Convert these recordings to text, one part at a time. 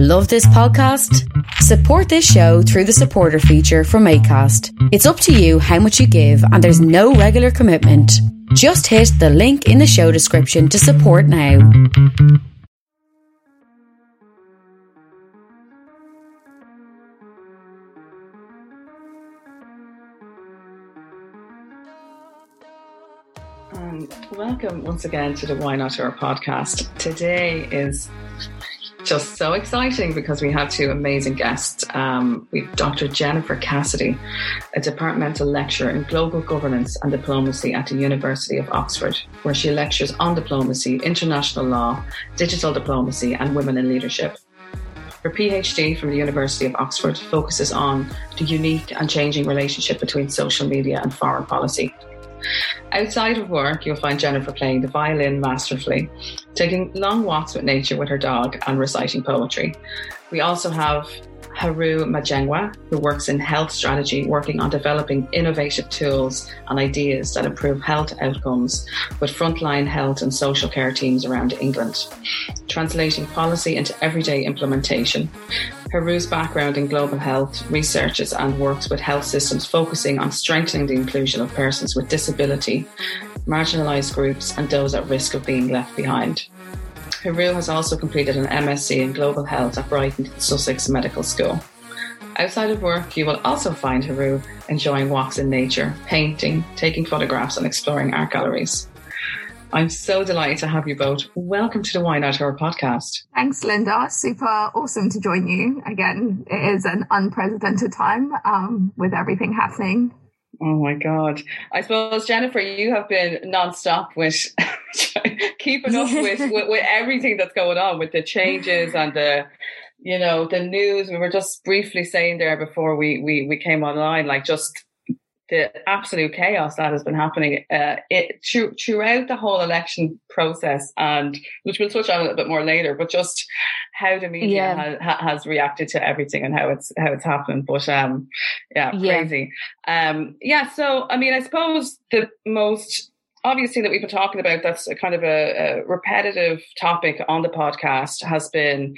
Love this podcast? Support this show through the supporter feature from ACAST. It's up to you how much you give, and there's no regular commitment. Just hit the link in the show description to support now. Um, welcome once again to the Why Not Her podcast. Today is just so exciting because we have two amazing guests. Um, we've Dr. Jennifer Cassidy, a departmental lecturer in global governance and diplomacy at the University of Oxford, where she lectures on diplomacy, international law, digital diplomacy, and women in leadership. Her PhD from the University of Oxford focuses on the unique and changing relationship between social media and foreign policy. Outside of work, you'll find Jennifer playing the violin masterfully, taking long walks with nature with her dog, and reciting poetry. We also have Haru Majengwa, who works in health strategy, working on developing innovative tools and ideas that improve health outcomes with frontline health and social care teams around England, translating policy into everyday implementation. Haru's background in global health researches and works with health systems focusing on strengthening the inclusion of persons with disability, marginalised groups, and those at risk of being left behind. Haru has also completed an MSc in Global Health at Brighton Sussex Medical School. Outside of work, you will also find Haru enjoying walks in nature, painting, taking photographs, and exploring art galleries. I'm so delighted to have you both. Welcome to the Why Not Her podcast. Thanks, Linda. Super awesome to join you. Again, it is an unprecedented time um, with everything happening. Oh my God. I suppose, Jennifer, you have been nonstop with keeping up with, with, with everything that's going on with the changes and the you know the news we were just briefly saying there before we we, we came online like just the absolute chaos that has been happening uh, it, through, throughout the whole election process, and which we'll touch on a little bit more later. But just how the media yeah. ha, has reacted to everything and how it's how it's happened. But um, yeah, crazy. Yeah. Um, yeah. So I mean, I suppose the most obvious thing that we've been talking about that's a kind of a, a repetitive topic on the podcast has been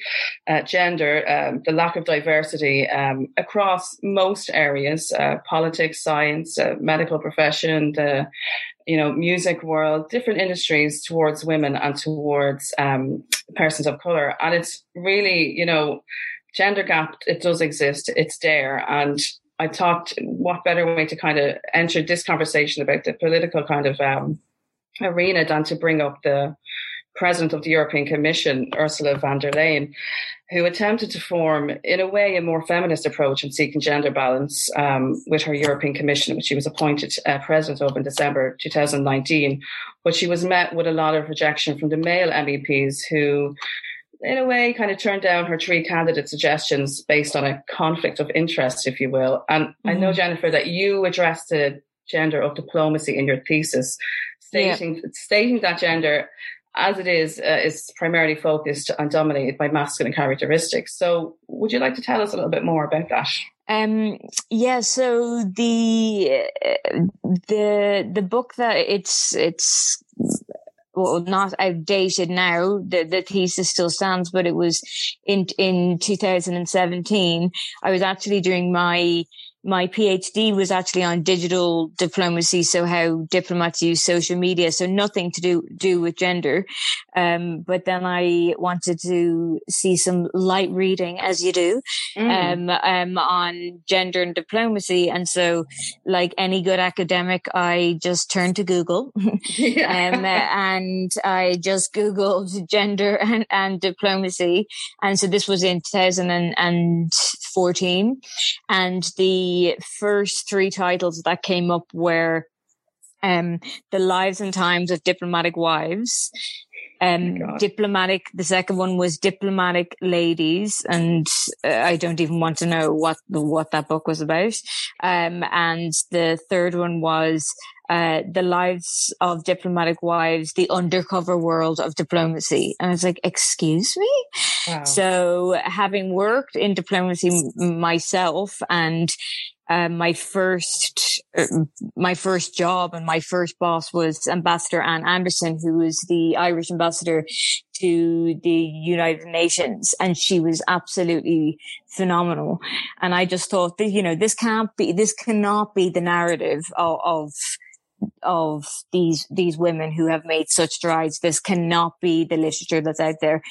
uh, gender, um, the lack of diversity um, across most areas, uh, politics, science, uh, medical profession, the you know music world, different industries towards women and towards um, persons of color, and it's really you know gender gap. It does exist. It's there, and I thought, what better way to kind of enter this conversation about the political kind of um, arena than to bring up the president of the European Commission, Ursula von der Leyen, who attempted to form, in a way, a more feminist approach in seeking gender balance um, with her European Commission, which she was appointed uh, president of in December 2019. But she was met with a lot of rejection from the male MEPs who in a way, kind of turned down her three candidate suggestions based on a conflict of interest, if you will. And mm-hmm. I know, mm-hmm. Jennifer, that you addressed the gender of diplomacy in your thesis, stating yeah. stating that gender as it is uh, is primarily focused and dominated by masculine characteristics. So, would you like to tell us a little bit more about that? Um, yeah, so the uh, the the book that it's it's well, not outdated now. The, the thesis still stands, but it was in, in 2017. I was actually doing my my PhD was actually on digital diplomacy. So how diplomats use social media. So nothing to do, do with gender. Um, but then I wanted to see some light reading as you do, mm. um, um, on gender and diplomacy. And so like any good academic, I just turned to Google, um, and I just Googled gender and, and diplomacy. And so this was in 2014 and the first three titles that came up were um, The Lives and Times of Diplomatic Wives. Um, oh diplomatic. The second one was diplomatic ladies, and uh, I don't even want to know what the, what that book was about. Um, and the third one was uh, the lives of diplomatic wives, the undercover world of diplomacy. And I was like, excuse me? Wow. So having worked in diplomacy myself and uh, my first uh, my first job and my first boss was Ambassador Anne Anderson, who was the Irish ambassador to the United Nations and she was absolutely phenomenal. And I just thought that, you know, this can't be, this cannot be the narrative of, of of these these women who have made such strides. This cannot be the literature that's out there.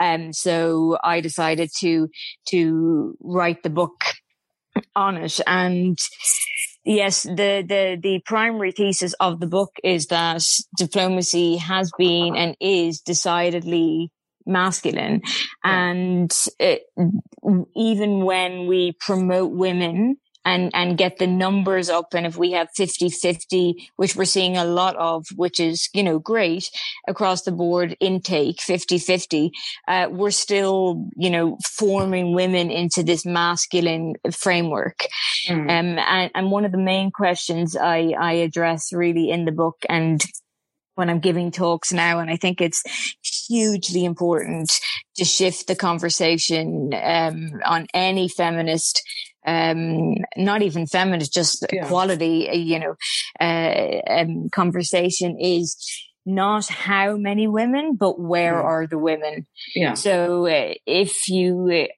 Um, so I decided to to write the book on it. And yes, the, the, the primary thesis of the book is that diplomacy has been and is decidedly masculine. And it, even when we promote women, and, and get the numbers up. And if we have 50 50, which we're seeing a lot of, which is, you know, great across the board intake 50 50, uh, we're still, you know, forming women into this masculine framework. Mm. Um, and, and one of the main questions I, I address really in the book and when I'm giving talks now, and I think it's hugely important to shift the conversation um, on any feminist um, not even feminist, just yeah. equality, uh, you know, uh, um, conversation is not how many women, but where mm. are the women? Yeah. So uh, if you,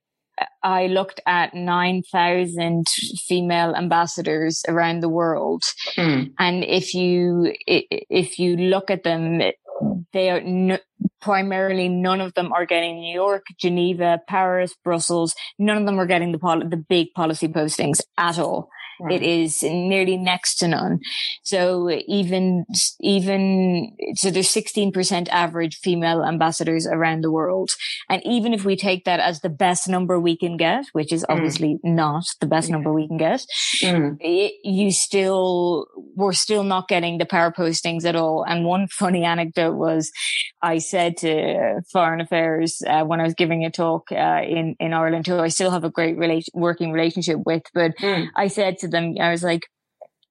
uh, I looked at 9,000 female ambassadors around the world. Mm. And if you, if you look at them, they are n- primarily none of them are getting New York, Geneva, Paris, Brussels. None of them are getting the pol- the big policy postings at all. It is nearly next to none. So even, even, so there's 16% average female ambassadors around the world. And even if we take that as the best number we can get, which is mm. obviously mm. not the best number we can get, mm. it, you still, we're still not getting the power postings at all. And one funny anecdote was I said to Foreign Affairs uh, when I was giving a talk uh, in, in Ireland, who I still have a great rela- working relationship with, but mm. I said to them, I was like,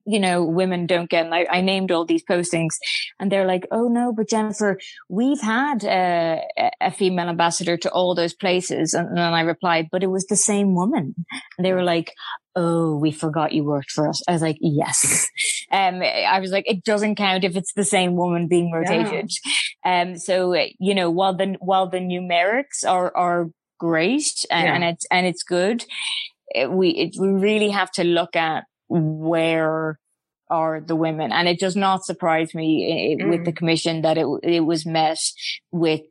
you know, women don't get, I, I, named all these postings and they're like, oh no, but Jennifer, we've had a, a female ambassador to all those places. And, and then I replied, but it was the same woman. And they were like, oh, we forgot you worked for us. I was like, yes. Um, I was like, it doesn't count if it's the same woman being rotated. Yeah. Um, so, you know, while the, while the numerics are, are great and, yeah. and it's, and it's good, it, we, it, we really have to look at where are the women. And it does not surprise me mm. with the mm. commission that it, it was met with,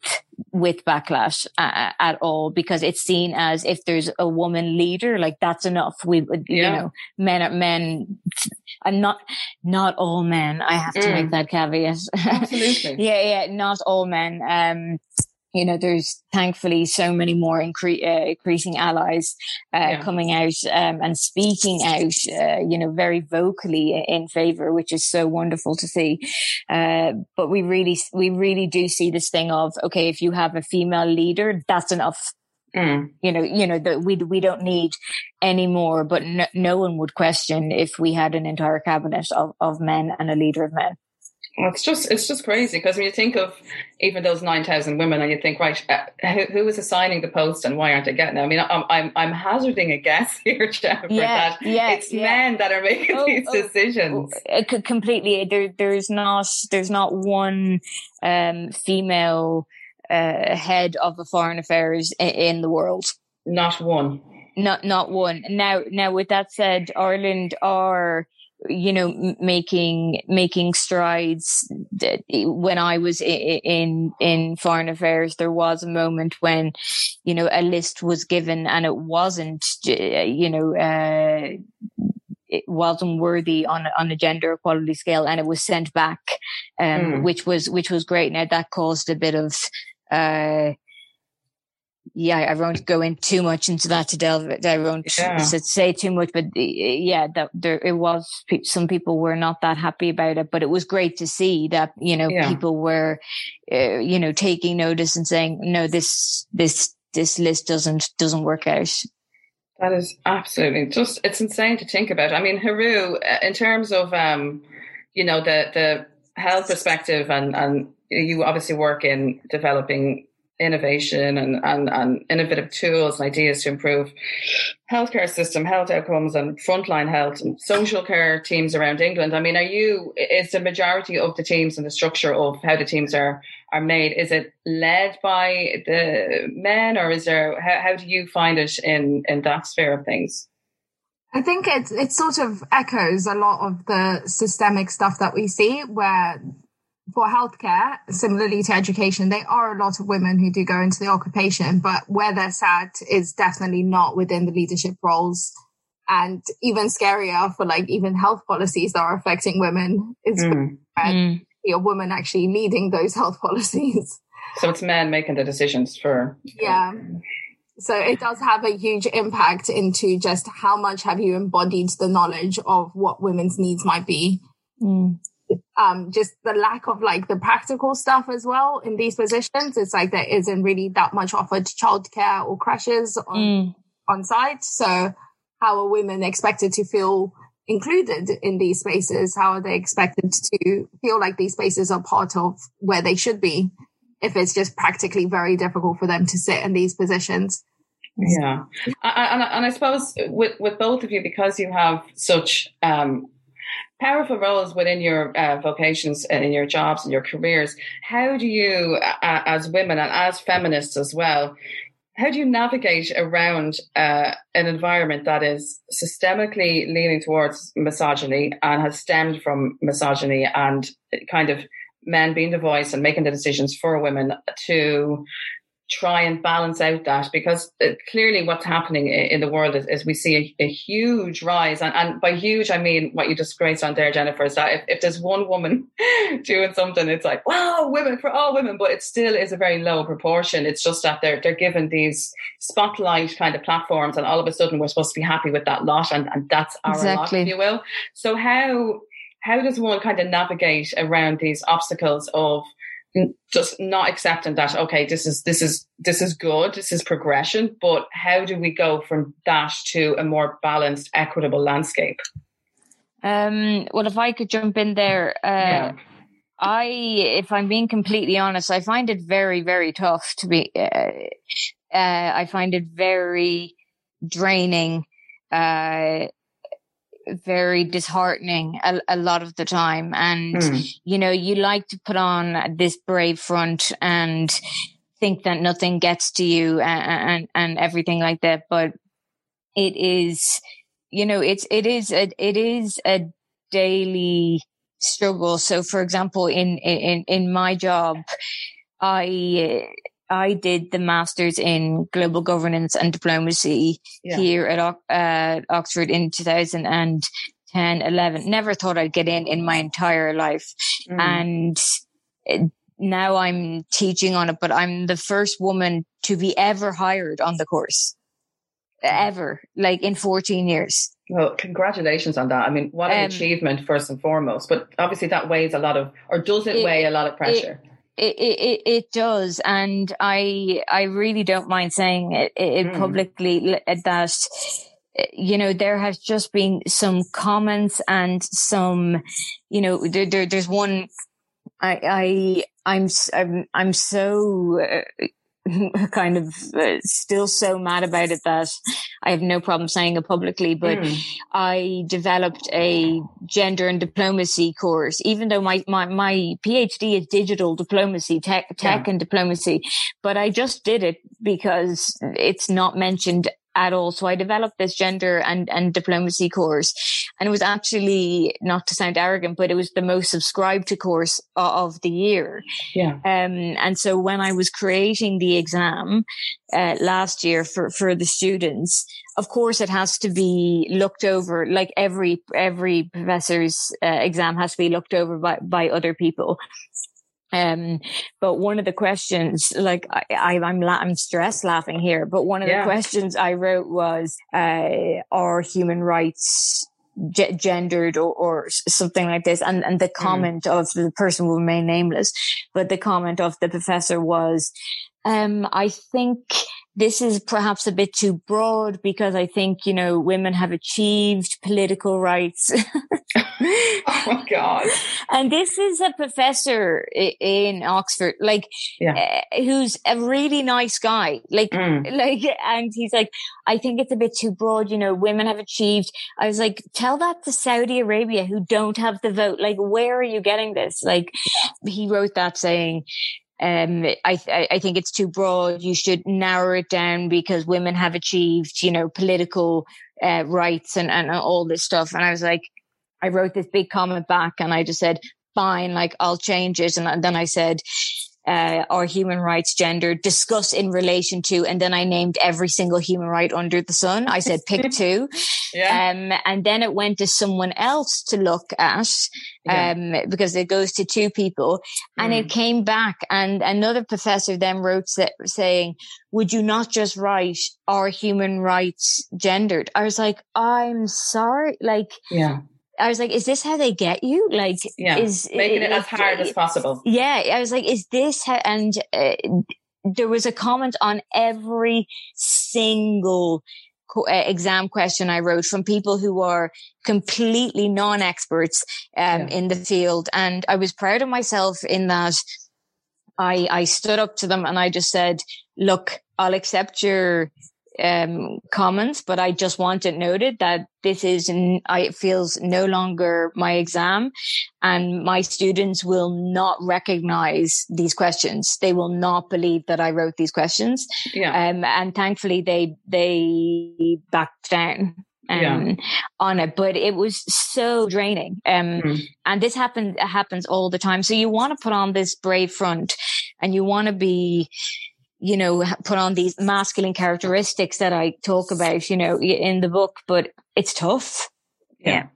with backlash uh, at all because it's seen as if there's a woman leader, like that's enough. We, yeah. you know, men are men and not, not all men. I have to mm. make that caveat. Absolutely. yeah. Yeah. Not all men. Um, you know, there's thankfully so many more incre- uh, increasing allies uh, yeah. coming out um, and speaking out, uh, you know, very vocally in favor, which is so wonderful to see. Uh, but we really, we really do see this thing of, okay, if you have a female leader, that's enough. Mm. You know, you know that we we don't need any more. But no, no one would question if we had an entire cabinet of, of men and a leader of men. Well, it's just it's just crazy because when you think of even those nine thousand women, and you think, right, uh, who, who is assigning the post, and why aren't they getting it? I mean, I'm I'm, I'm hazarding a guess here, Jennifer, yeah, that yeah, it's yeah. men that are making oh, these oh, decisions. Oh, completely, there there's not there's not one um, female uh, head of the foreign affairs in, in the world. Not one. Not not one. Now now with that said, Ireland are you know, making, making strides. When I was in, in foreign affairs, there was a moment when, you know, a list was given and it wasn't, you know, uh, it wasn't worthy on on a gender equality scale and it was sent back um, mm. which was which was great now that caused a bit of uh, yeah, I won't go in too much into that to delve. I won't yeah. say too much, but yeah, that there it was. Some people were not that happy about it, but it was great to see that you know yeah. people were, uh, you know, taking notice and saying, no, this this this list doesn't doesn't work out. That is absolutely just it's insane to think about. I mean, Haru, in terms of um, you know, the the health perspective and and you obviously work in developing innovation and, and, and innovative tools and ideas to improve healthcare system, health outcomes and frontline health and social care teams around England. I mean, are you, is the majority of the teams and the structure of how the teams are, are made, is it led by the men or is there, how, how do you find it in, in that sphere of things? I think it it sort of echoes a lot of the systemic stuff that we see where for healthcare, similarly to education, there are a lot of women who do go into the occupation, but where they're sat is definitely not within the leadership roles. And even scarier for like even health policies that are affecting women is mm. mm. a woman actually leading those health policies. So it's men making the decisions for. Yeah. So it does have a huge impact into just how much have you embodied the knowledge of what women's needs might be. Mm um, just the lack of like the practical stuff as well in these positions. It's like there isn't really that much offered childcare or crashes on, mm. on site. So how are women expected to feel included in these spaces? How are they expected to feel like these spaces are part of where they should be? If it's just practically very difficult for them to sit in these positions. Yeah. And, and I suppose with, with both of you, because you have such, um, powerful roles within your uh, vocations and in your jobs and your careers. How do you, uh, as women and as feminists as well, how do you navigate around uh, an environment that is systemically leaning towards misogyny and has stemmed from misogyny and kind of men being the voice and making the decisions for women to try and balance out that because uh, clearly what's happening in the world is, is we see a, a huge rise and, and, by huge I mean what you just graced on there Jennifer is that if, if there's one woman doing something it's like wow women for all women but it still is a very low proportion it's just that they're they're given these spotlight kind of platforms and all of a sudden we're supposed to be happy with that lot and, and that's our exactly. lot if you will so how how does one kind of navigate around these obstacles of just not accepting that okay this is this is this is good this is progression but how do we go from that to a more balanced equitable landscape um well if i could jump in there uh yeah. i if i'm being completely honest i find it very very tough to be uh, uh i find it very draining uh very disheartening a, a, lot of the time. And, mm. you know, you like to put on this brave front and think that nothing gets to you and, and, and everything like that. But it is, you know, it's, it is a, it is a daily struggle. So for example, in, in, in my job, I, I did the masters in global governance and diplomacy yeah. here at uh, Oxford in 2010, 11. Never thought I'd get in in my entire life. Mm. And it, now I'm teaching on it, but I'm the first woman to be ever hired on the course. Ever, like in 14 years. Well, congratulations on that. I mean, what an um, achievement, first and foremost. But obviously, that weighs a lot of, or does it, it weigh a lot of pressure? It, it, it, it does. And I, I really don't mind saying it, it mm. publicly that, you know, there has just been some comments and some, you know, there, there there's one, I, I, I'm, I'm, I'm so, uh, kind of uh, still so mad about it that I have no problem saying it publicly, but mm. I developed a gender and diplomacy course, even though my, my, my PhD is digital diplomacy, tech, tech yeah. and diplomacy, but I just did it because it's not mentioned at all. So I developed this gender and, and diplomacy course. And it was actually, not to sound arrogant, but it was the most subscribed to course of the year. Yeah. Um, and so when I was creating the exam, uh, last year for, for the students, of course it has to be looked over, like every, every professor's uh, exam has to be looked over by, by other people. Um, but one of the questions, like I, I, I'm, I'm stress laughing here, but one of yeah. the questions I wrote was, uh, are human rights g- gendered or, or, something like this? And, and the mm. comment mm. of the person will remain nameless, but the comment of the professor was, um, I think this is perhaps a bit too broad because I think, you know, women have achieved political rights. oh my God. And this is a professor in Oxford, like, yeah. uh, who's a really nice guy. Like, mm. like, and he's like, I think it's a bit too broad. You know, women have achieved. I was like, tell that to Saudi Arabia who don't have the vote. Like, where are you getting this? Like, he wrote that saying, um, I, I think it's too broad. You should narrow it down because women have achieved, you know, political uh, rights and, and all this stuff. And I was like, I wrote this big comment back and I just said, fine, like I'll change it. And then I said, uh, or human rights gender discuss in relation to, and then I named every single human right under the sun. I said pick two. yeah. Um, and then it went to someone else to look at, um, yeah. because it goes to two people and mm. it came back and another professor then wrote saying, would you not just write our human rights gendered? I was like, I'm sorry. Like, yeah I was like, is this how they get you? Like, yeah, is making it, as hard as possible. Yeah. I was like, is this how, and uh, there was a comment on every single uh, exam question I wrote from people who are completely non-experts um, yeah. in the field. And I was proud of myself in that I, I stood up to them and I just said, look, I'll accept your um, comments, but I just want it noted that this is, I, it feels no longer my exam and my students will not recognize these questions. They will not believe that I wrote these questions. Yeah. Um, and thankfully they, they backed down. Um, yeah. on it, but it was so draining. Um, mm. and this happens, happens all the time. So you want to put on this brave front and you want to be, you know, put on these masculine characteristics that I talk about, you know, in the book, but it's tough. Yeah. yeah.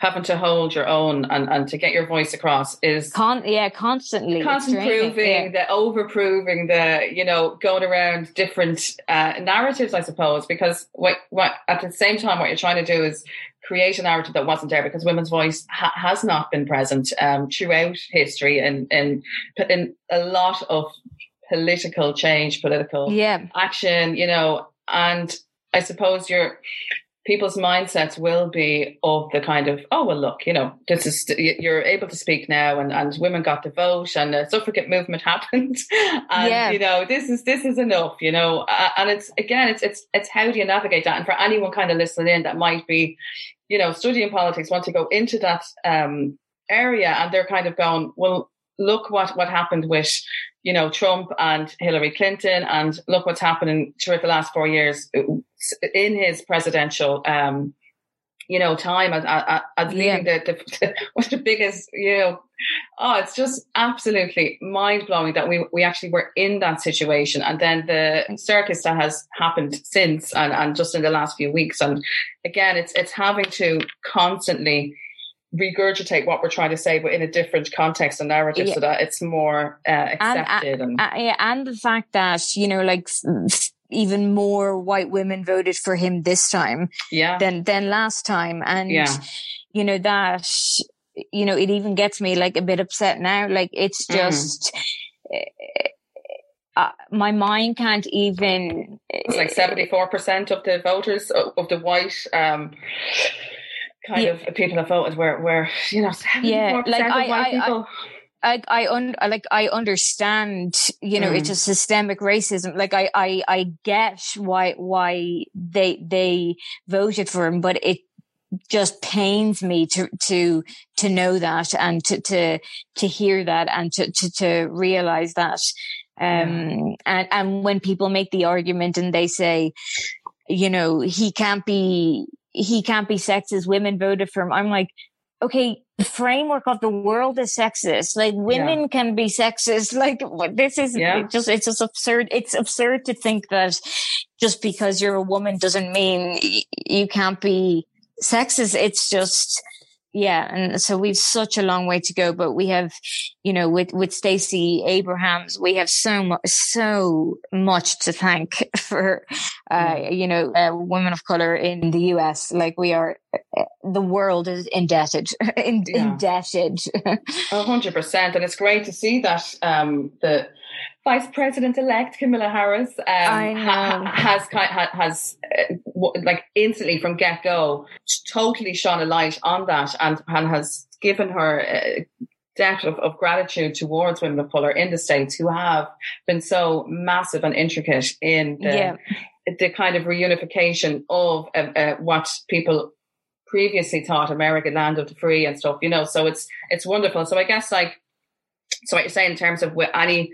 Having to hold your own and, and to get your voice across is Con- yeah, constantly constant proving, yeah. the over proving, the you know, going around different uh, narratives, I suppose, because what what at the same time what you're trying to do is create a narrative that wasn't there because women's voice ha- has not been present um, throughout history and in, in in a lot of political change, political yeah. action, you know, and I suppose your people's mindsets will be of the kind of, oh, well, look, you know, this is, you're able to speak now and, and women got to vote and the suffragette movement happened. and, yeah. you know, this is, this is enough, you know, and it's, again, it's, it's, it's how do you navigate that? And for anyone kind of listening in that might be, you know, studying politics, want to go into that, um, area and they're kind of going, well, look what, what happened with, you know, Trump and Hillary Clinton, and look what's happening throughout the last four years in his presidential, um, you know, time as, as, as leading yeah. the, the, one the biggest, you know, oh, it's just absolutely mind blowing that we, we actually were in that situation. And then the circus that has happened since and, and just in the last few weeks. And again, it's, it's having to constantly, regurgitate what we're trying to say, but in a different context and narrative, yeah. so that it's more uh, accepted. And, and, and, yeah, and the fact that you know, like even more white women voted for him this time, yeah, than than last time, and yeah. you know that you know it even gets me like a bit upset now. Like it's mm-hmm. just. Mm. Uh, my mind can't even. It's like seventy-four percent of the voters of the white um, kind yeah. of people that voted were were you know yeah like I, I, people. I, I, un, like, I understand, you know, mm. it's a systemic racism. Like, I, I, I get why, why they, they voted for him, but it just pains me to, to, to know that and to, to, to hear that and to, to, to realize that. Um, and, and when people make the argument and they say, you know, he can't be, he can't be sexist. Women voted for him. I'm like, okay, the framework of the world is sexist. Like women yeah. can be sexist. Like this is yeah. just, it's just absurd. It's absurd to think that just because you're a woman doesn't mean you can't be sexist. It's just, yeah and so we've such a long way to go but we have you know with with Stacey Abrams we have so much so much to thank for uh you know uh, women of color in the US like we are uh, the world is indebted in, yeah. indebted. A hundred percent and it's great to see that um the Vice President elect Kamala Harris um, ha- has ha- has uh, like instantly from get go totally shone a light on that and, and has given her a debt of, of gratitude towards women of color in the states who have been so massive and intricate in the, yeah. the kind of reunification of uh, uh, what people previously thought America land of the free and stuff, you know. So it's it's wonderful. So I guess like so what you're saying in terms of any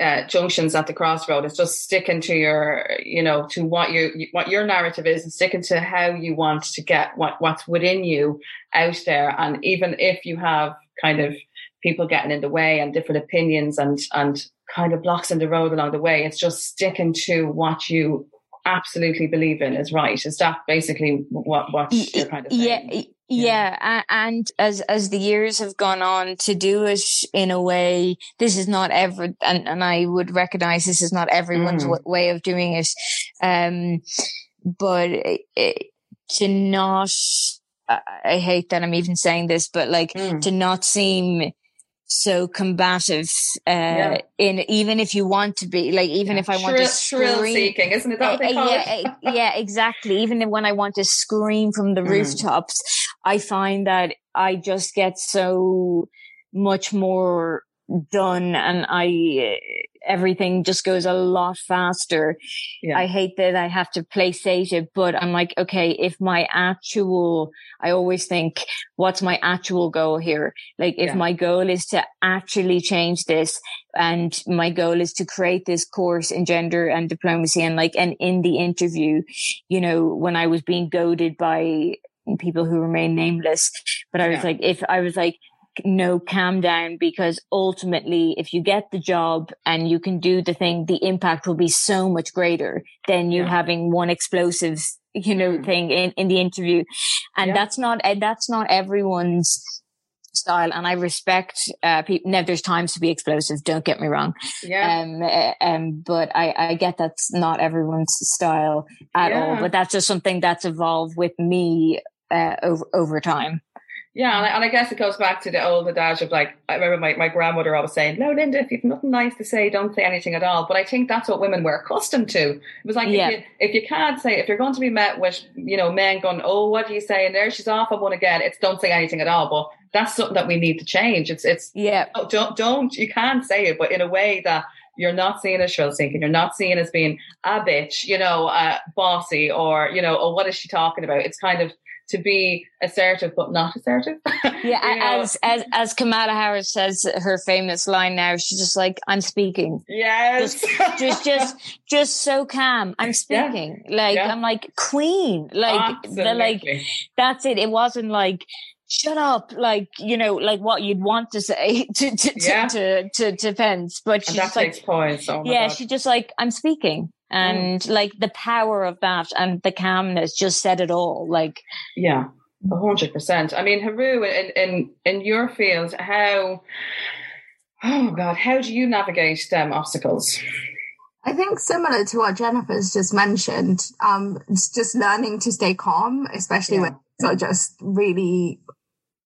uh, junctions at the crossroad is just sticking to your you know to what you what your narrative is and sticking to how you want to get what what's within you out there and even if you have kind of people getting in the way and different opinions and and kind of blocks in the road along the way it's just sticking to what you absolutely believe in is right. Is that basically what what you're kind of saying? Yeah. Yeah, and as as the years have gone on, to do it in a way, this is not ever, and, and I would recognize this is not everyone's mm. way of doing it. Um, but it, to not, I, I hate that I'm even saying this, but like mm. to not seem so combative uh, yeah. in even if you want to be like even yeah. if I want to scream, shrill seeking isn't it that uh, yeah, yeah exactly even when I want to scream from the mm. rooftops I find that I just get so much more done and I everything just goes a lot faster. Yeah. I hate that I have to play safe it, but I'm like, okay, if my actual, I always think, what's my actual goal here? Like, if yeah. my goal is to actually change this and my goal is to create this course in gender and diplomacy and like, and in the interview, you know, when I was being goaded by people who remain nameless, but I was yeah. like, if I was like, no, calm down because ultimately, if you get the job and you can do the thing, the impact will be so much greater than you yeah. having one explosive, you know, mm. thing in, in the interview. And yeah. that's not, eh, that's not everyone's style. And I respect, uh, people. Now there's times to be explosive. Don't get me wrong. Yeah. Um, uh, um, but I, I get that's not everyone's style at yeah. all, but that's just something that's evolved with me, uh, over, over time. Yeah, and I, and I, guess it goes back to the old adage of like, I remember my, my grandmother always saying, No, Linda, if you've nothing nice to say, don't say anything at all. But I think that's what women were accustomed to. It was like, yeah. if, you, if you can't say, if you're going to be met with, you know, men going, Oh, what do you say? And there she's off on one again. It's don't say anything at all. But that's something that we need to change. It's, it's, yeah, don't, don't, you can't say it, but in a way that you're not seen as shrill seeking. You're not seen as being a bitch, you know, uh, bossy or, you know, oh, what is she talking about? It's kind of, to be assertive but not assertive. yeah, as as as Kamala Harris says her famous line now, she's just like, "I'm speaking." Yes, just just just, just so calm. I'm speaking. Yeah. Like yeah. I'm like queen. Like the, like that's it. It wasn't like shut up, like you know, like what you'd want to say to to yeah. to, to, to, Pence, but she's like, points. Oh yeah, she's just like, I'm speaking. Mm. and mm. like the power of that and the calmness just said it all like yeah a hundred percent i mean haru in, in in your field how oh god how do you navigate them obstacles I think similar to what Jennifer's just mentioned, um, it's just learning to stay calm, especially yeah. when it's are just really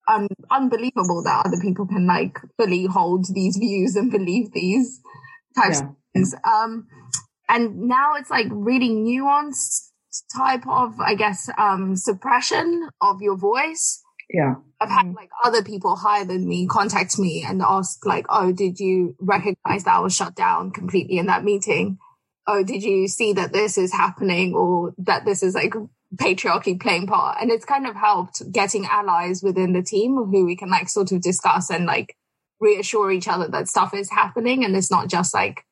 un- unbelievable that other people can like fully hold these views and believe these types yeah. of things. Um, and now it's like really nuanced type of i guess um suppression of your voice. Yeah. I've had like other people higher than me contact me and ask like oh did you recognize that i was shut down completely in that meeting? Oh did you see that this is happening or that this is like patriarchy playing part? And it's kind of helped getting allies within the team who we can like sort of discuss and like reassure each other that stuff is happening and it's not just like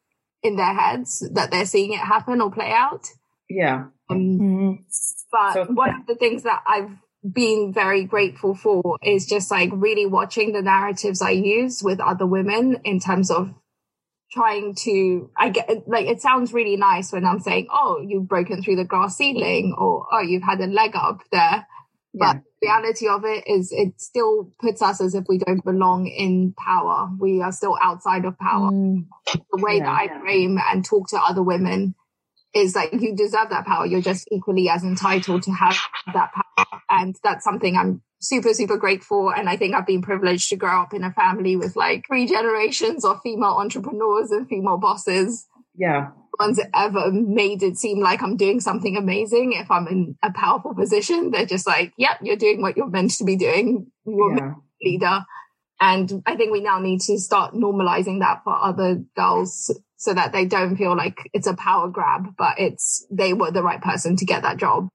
in their heads that they're seeing it happen or play out. Yeah. Um, mm-hmm. But so, one of the things that I've been very grateful for is just like really watching the narratives I use with other women in terms of trying to I get like it sounds really nice when I'm saying, Oh, you've broken through the glass ceiling or oh you've had a leg up there. But reality of it is it still puts us as if we don't belong in power. We are still outside of power. Mm. The way yeah, that I yeah. frame and talk to other women is like you deserve that power. You're just equally as entitled to have that power. And that's something I'm super, super grateful. And I think I've been privileged to grow up in a family with like three generations of female entrepreneurs and female bosses. Yeah. Ones that ever made it seem like I'm doing something amazing. If I'm in a powerful position, they're just like, yep, you're doing what you're meant to be doing. You're yeah. a leader. And I think we now need to start normalizing that for other girls so that they don't feel like it's a power grab, but it's they were the right person to get that job.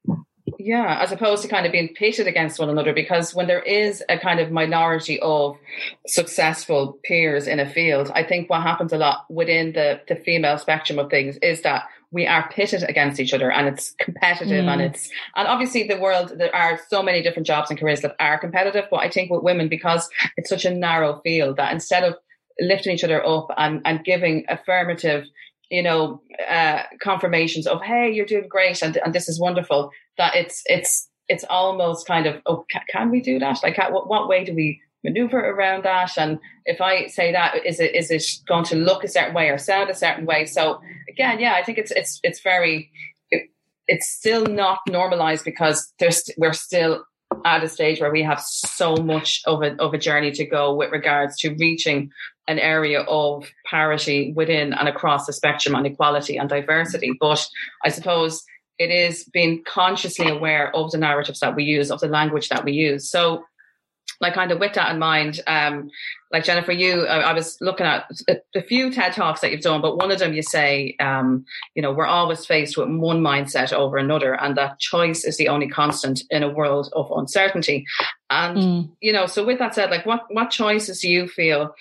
Yeah, as opposed to kind of being pitted against one another, because when there is a kind of minority of successful peers in a field, I think what happens a lot within the, the female spectrum of things is that we are pitted against each other and it's competitive mm. and it's and obviously the world there are so many different jobs and careers that are competitive but i think with women because it's such a narrow field that instead of lifting each other up and, and giving affirmative you know uh, confirmations of hey you're doing great and, and this is wonderful that it's it's it's almost kind of oh can, can we do that? Like what, what way do we maneuver around that? And if i say that is it is it going to look a certain way or sound a certain way? So again yeah i think it's it's it's very it, it's still not normalized because there's we're still at a stage where we have so much of a of a journey to go with regards to reaching an area of parity within and across the spectrum on equality and diversity. But I suppose it is being consciously aware of the narratives that we use, of the language that we use. So, like, kind of with that in mind, um, like Jennifer, you, I, I was looking at a, few TED talks that you've done, but one of them you say, um, you know, we're always faced with one mindset over another, and that choice is the only constant in a world of uncertainty. And mm. you know, so with that said, like, what what choices do you feel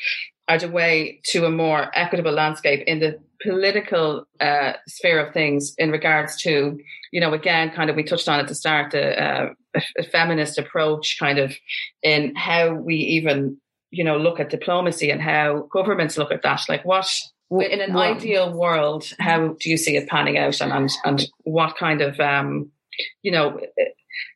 are the way to a more equitable landscape in the political uh, sphere of things in regards to, you know, again, kind of we touched on at the start, the uh, a feminist approach, kind of in how we even, you know, look at diplomacy and how governments look at that. Like, what in an ideal world, how do you see it panning out, and and, and what kind of, um, you know,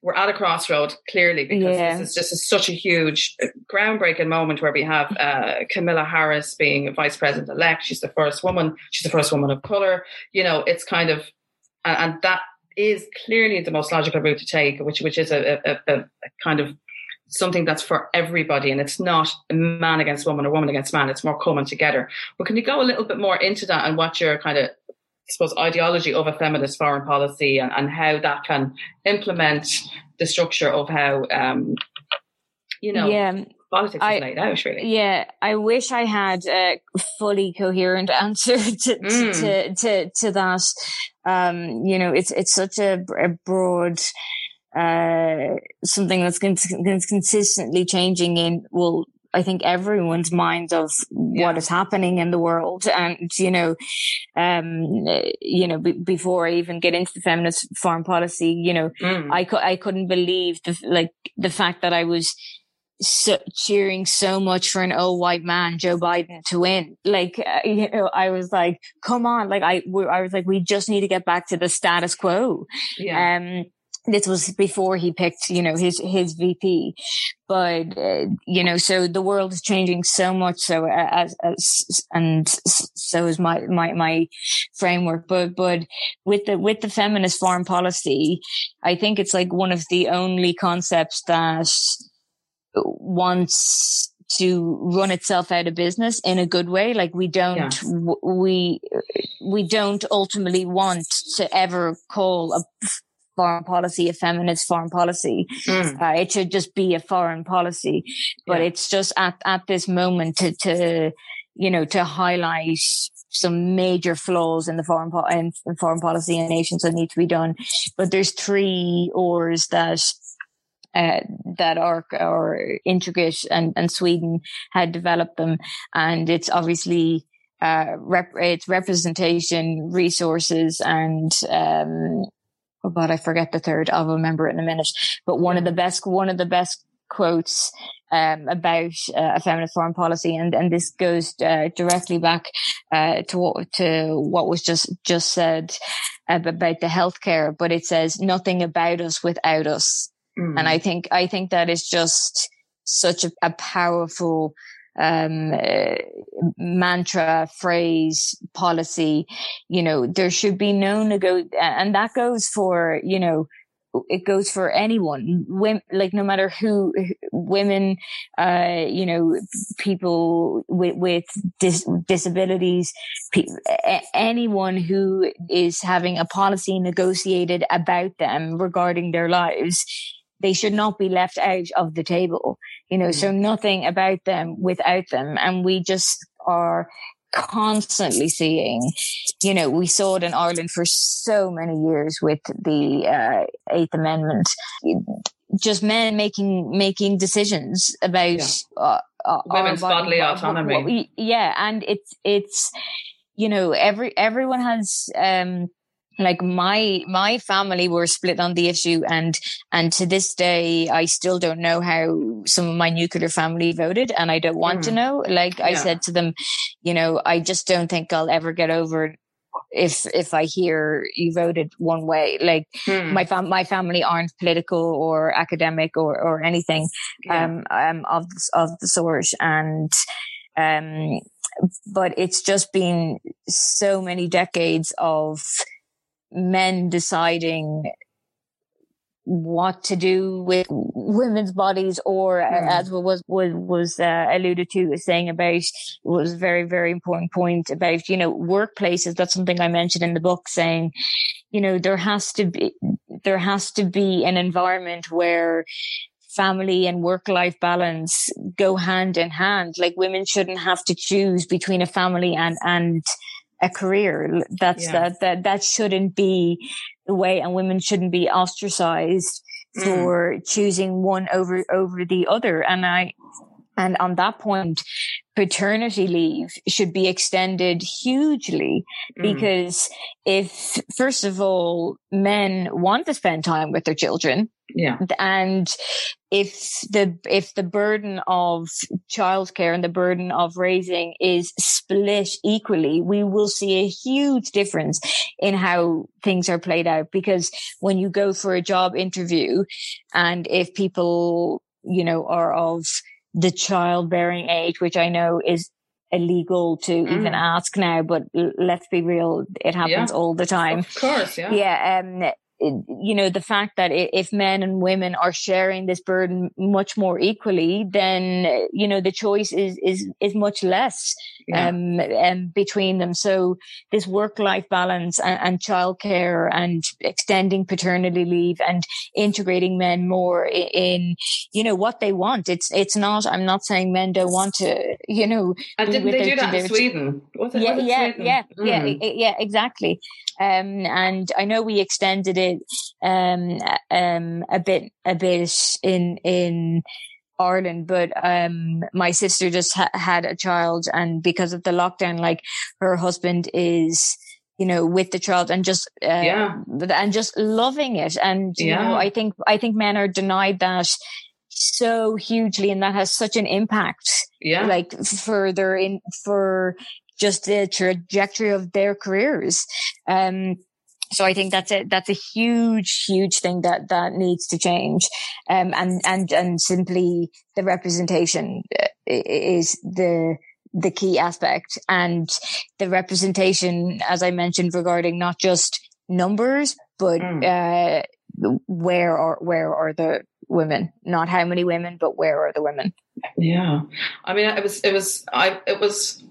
we're at a crossroad clearly because yeah. this is just a, such a huge uh, groundbreaking moment where we have uh, Kamala Harris being vice president elect. She's the first woman. She's the first woman of color. You know, it's kind of, and, and that is clearly the most logical route to take, which which is a, a, a, a kind of something that's for everybody and it's not man against woman or woman against man it's more coming together but can you go a little bit more into that and what your kind of suppose, ideology of a feminist foreign policy and, and how that can implement the structure of how, um, you know, yeah. politics I, is laid out, really. Yeah, I wish I had a fully coherent answer to, mm. to, to, to, that. Um, you know, it's, it's such a, a broad, uh, something that's consistently changing in, well, I think everyone's mind of yeah. what is happening in the world. And, you know, um, you know, b- before I even get into the feminist foreign policy, you know, mm. I, co- I couldn't believe the, like the fact that I was so, cheering so much for an old white man, Joe Biden, to win. Like, uh, you know, I was like, come on. Like, I, I was like, we just need to get back to the status quo. Yeah. Um, this was before he picked, you know, his, his VP. But, uh, you know, so the world is changing so much. So uh, as, as, and so is my, my, my framework. But, but with the, with the feminist foreign policy, I think it's like one of the only concepts that wants to run itself out of business in a good way. Like we don't, yeah. we, we don't ultimately want to ever call a foreign policy, a feminist foreign policy. Mm. Uh, it should just be a foreign policy, but yeah. it's just at, at this moment to, to, you know, to highlight some major flaws in the foreign po- in, foreign policy and nations that need to be done. But there's three oars that uh, that are are intricate and, and Sweden had developed them. And it's obviously uh, rep- it's representation, resources, and um, oh God, I forget the third. I'll remember it in a minute. But one of the best, one of the best quotes um, about uh, a feminist foreign policy, and and this goes uh, directly back uh, to what to what was just just said about the healthcare. But it says nothing about us without us, mm. and I think I think that is just such a, a powerful um, uh, mantra, phrase, policy. You know, there should be no nego, and that goes for, you know, it goes for anyone, women, like no matter who, women, uh, you know, people with, with dis- disabilities, pe- anyone who is having a policy negotiated about them regarding their lives, they should not be left out of the table, you know, mm. so nothing about them without them. And we just are constantly seeing, you know, we saw it in Ireland for so many years with the uh, Eighth Amendment. Just men making making decisions about yeah. uh, uh, women's bodily autonomy. yeah, and it's it's you know every everyone has um like my my family were split on the issue and and to this day i still don't know how some of my nuclear family voted and i don't want mm. to know like yeah. i said to them you know i just don't think i'll ever get over if if i hear you voted one way like mm. my fam- my family aren't political or academic or or anything yeah. um um of of the sort and um but it's just been so many decades of men deciding what to do with women's bodies or mm. as was was was uh, alluded to saying about was a very very important point about you know workplaces that's something i mentioned in the book saying you know there has to be there has to be an environment where family and work life balance go hand in hand like women shouldn't have to choose between a family and and a career. That's yeah. that, that, that shouldn't be the way and women shouldn't be ostracized mm. for choosing one over, over the other. And I, and on that point, paternity leave should be extended hugely mm. because if, first of all, men want to spend time with their children, yeah. And if the, if the burden of childcare and the burden of raising is split equally, we will see a huge difference in how things are played out. Because when you go for a job interview and if people, you know, are of the childbearing age, which I know is illegal to mm. even ask now, but let's be real, it happens yeah. all the time. Of course, yeah. Yeah, um, you know, the fact that if men and women are sharing this burden much more equally, then, you know, the choice is, is, is much less, yeah. um, um, between them. So this work life balance and, and childcare and extending paternity leave and integrating men more in, in, you know, what they want. It's, it's not, I'm not saying men don't want to, you know, and didn't they do that in Sweden? Was it, yeah, was it yeah, Sweden? yeah, mm. yeah, yeah, exactly. Um, and I know we extended it, um, um, a bit, a bit in, in, Ireland, but um, my sister just ha- had a child, and because of the lockdown, like her husband is, you know, with the child and just uh, yeah, and just loving it. And you yeah. know, I think I think men are denied that so hugely, and that has such an impact. Yeah, like further in for just the trajectory of their careers. Um, so I think that's a that's a huge, huge thing that that needs to change, um, and and and simply the representation uh, is the the key aspect, and the representation, as I mentioned, regarding not just numbers, but mm. uh, where are where are the women? Not how many women, but where are the women? Yeah, I mean, it was it was I it was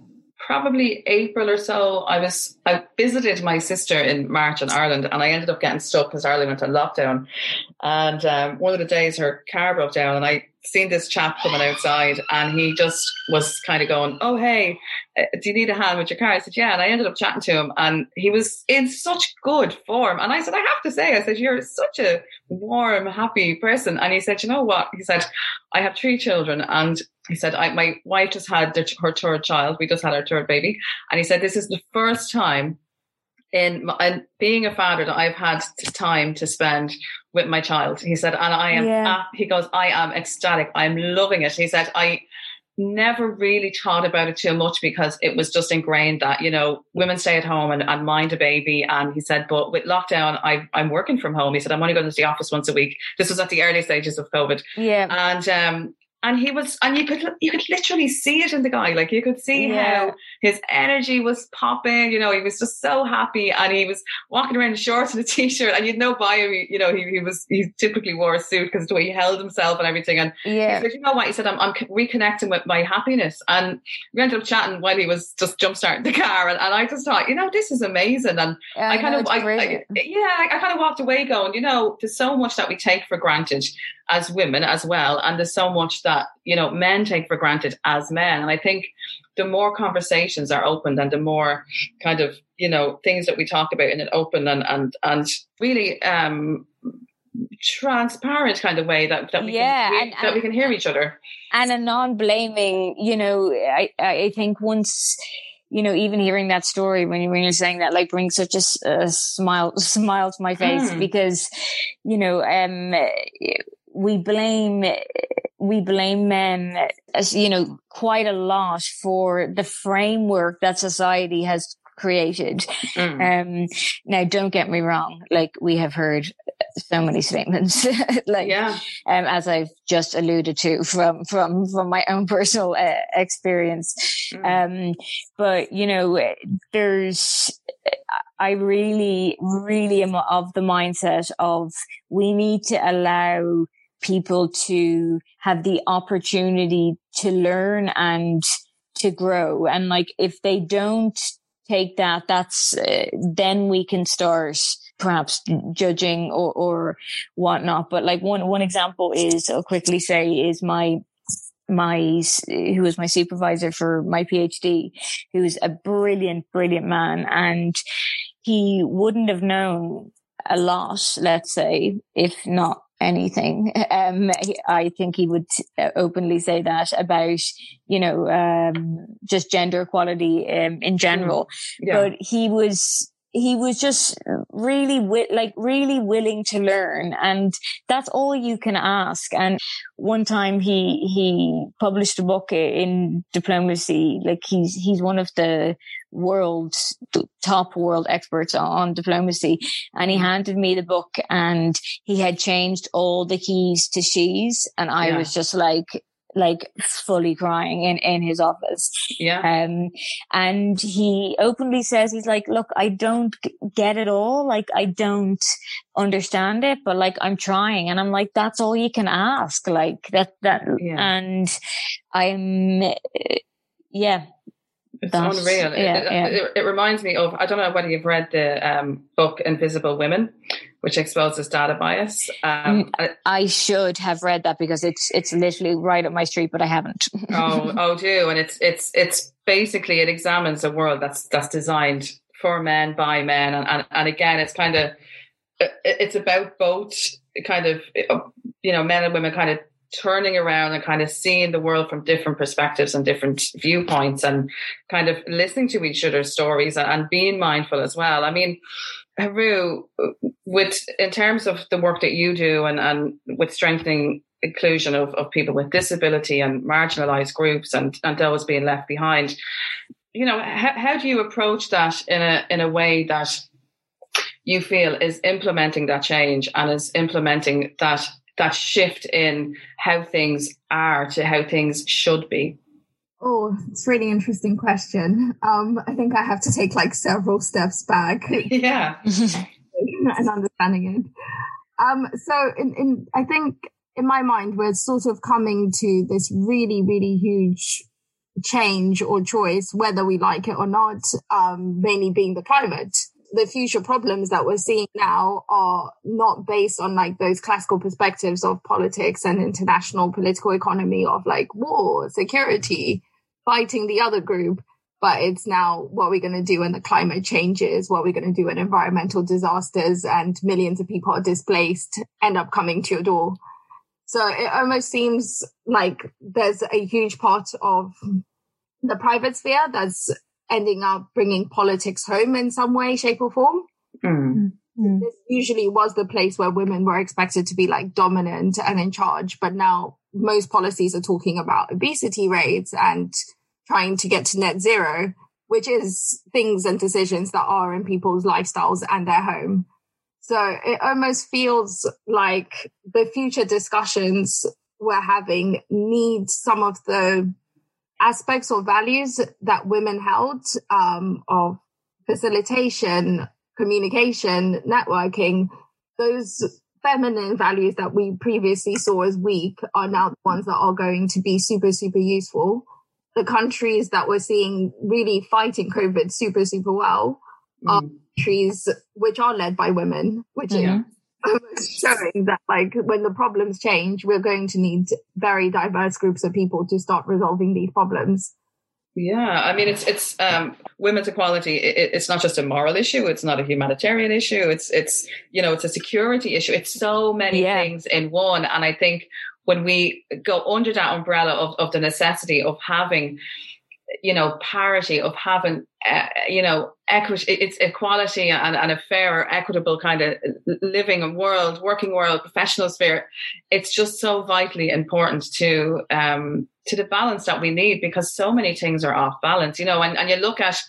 probably April or so, I was I visited my sister in March in Ireland, and I ended up getting stuck because Ireland went to lockdown. And um, one of the days, her car broke down, and I seen this chap coming outside, and he just was kind of going, "Oh hey, uh, do you need a hand with your car?" I said, "Yeah," and I ended up chatting to him, and he was in such good form. And I said, "I have to say," I said, "You're such a warm, happy person." And he said, "You know what?" He said, "I have three children, and." He said, my wife just had her third child. We just had our third baby. And he said, this is the first time in, in being a father that I've had time to spend with my child. He said, and I am, yeah. he goes, I am ecstatic. I'm loving it. He said, I never really thought about it too much because it was just ingrained that, you know, women stay at home and, and mind a baby. And he said, but with lockdown, I, I'm working from home. He said, I'm only going to the office once a week. This was at the early stages of COVID. Yeah. And, um, and he was and you could you could literally see it in the guy. Like you could see yeah. how his energy was popping you know he was just so happy. And he was walking around in shorts and a t-shirt and you'd know by him you know he, he was he typically wore a suit because the way he held himself and everything. And yeah. he said, you know what? He said I'm, I'm reconnecting with my happiness. And we ended up chatting while he was just jump starting the car. And, and I just thought you know this is amazing. And I kind of I, I, yeah I kind of walked away going you know there's so much that we take for granted as women as well. And there's so much that, you know, men take for granted as men. And I think the more conversations are opened and the more kind of, you know, things that we talk about in an open and, and, and really, um, transparent kind of way that, that we yeah, can and, that and, we can hear each other and a non-blaming you know i i think once you know, even hearing that story when, you, when you're saying that, like, brings such a, a smile, smile to my face mm. because, you know, um, we blame we blame men as you know quite a lot for the framework that society has created mm. um now don't get me wrong like we have heard so many statements like yeah. um as i've just alluded to from from from my own personal uh, experience mm. um but you know there's I really, really am of the mindset of we need to allow people to have the opportunity to learn and to grow. And like, if they don't take that, that's, uh, then we can start perhaps judging or, or whatnot. But like one, one example is, I'll quickly say is my, my who was my supervisor for my PhD, who was a brilliant, brilliant man, and he wouldn't have known a lot, let's say, if not anything. Um, I think he would uh, openly say that about, you know, um, just gender equality um, in general. Yeah. But he was he was just really wi- like really willing to learn and that's all you can ask and one time he he published a book in diplomacy like he's he's one of the world's top world experts on diplomacy and he mm-hmm. handed me the book and he had changed all the keys to she's and I yeah. was just like like fully crying in, in his office. Yeah. Um, and he openly says, he's like, look, I don't get it all. Like, I don't understand it, but like, I'm trying. And I'm like, that's all you can ask. Like that, that, yeah. and I'm, yeah, it's That's, unreal. Yeah, it, yeah. It, it, reminds me of I don't know whether you've read the um, book Invisible Women, which exposes data bias. Um, mm, I should have read that because it's it's literally right up my street, but I haven't. oh, oh, do and it's it's it's basically it examines a world that's that's designed for men by men, and and, and again, it's kind of it's about both kind of you know men and women kind of turning around and kind of seeing the world from different perspectives and different viewpoints and kind of listening to each other's stories and, being mindful as well. I mean, Haru, with in terms of the work that you do and, and with strengthening inclusion of, of people with disability and marginalized groups and, and those being left behind, you know, how, how do you approach that in a in a way that you feel is implementing that change and is implementing that that shift in how things are to how things should be? Oh, it's really interesting question. Um, I think I have to take like several steps back. yeah. and understanding it. Um, so in, in, I think in my mind, we're sort of coming to this really, really huge change or choice, whether we like it or not, um, mainly being the climate the future problems that we're seeing now are not based on like those classical perspectives of politics and international political economy of like war, security, fighting the other group. But it's now what we're going to do when the climate changes, what we're going to do when environmental disasters and millions of people are displaced end up coming to your door. So it almost seems like there's a huge part of the private sphere that's ending up bringing politics home in some way, shape, or form. Mm. This usually was the place where women were expected to be like dominant and in charge, but now most policies are talking about obesity rates and trying to get to net zero, which is things and decisions that are in people's lifestyles and their home. So it almost feels like the future discussions we're having need some of the aspects or values that women held um, of facilitation, communication, networking, those feminine values that we previously saw as weak are now the ones that are going to be super, super useful. The countries that we're seeing really fighting COVID super, super well mm. are countries which are led by women, which yeah. is showing that like when the problems change, we're going to need very diverse groups of people to start resolving these problems. Yeah, I mean, it's it's um, women's equality. It, it's not just a moral issue. It's not a humanitarian issue. It's it's you know it's a security issue. It's so many yeah. things in one. And I think when we go under that umbrella of of the necessity of having you know parity of having uh, you know equity it's equality and, and a fair equitable kind of living world working world professional sphere. It's just so vitally important to um to the balance that we need because so many things are off balance, you know, and, and you look at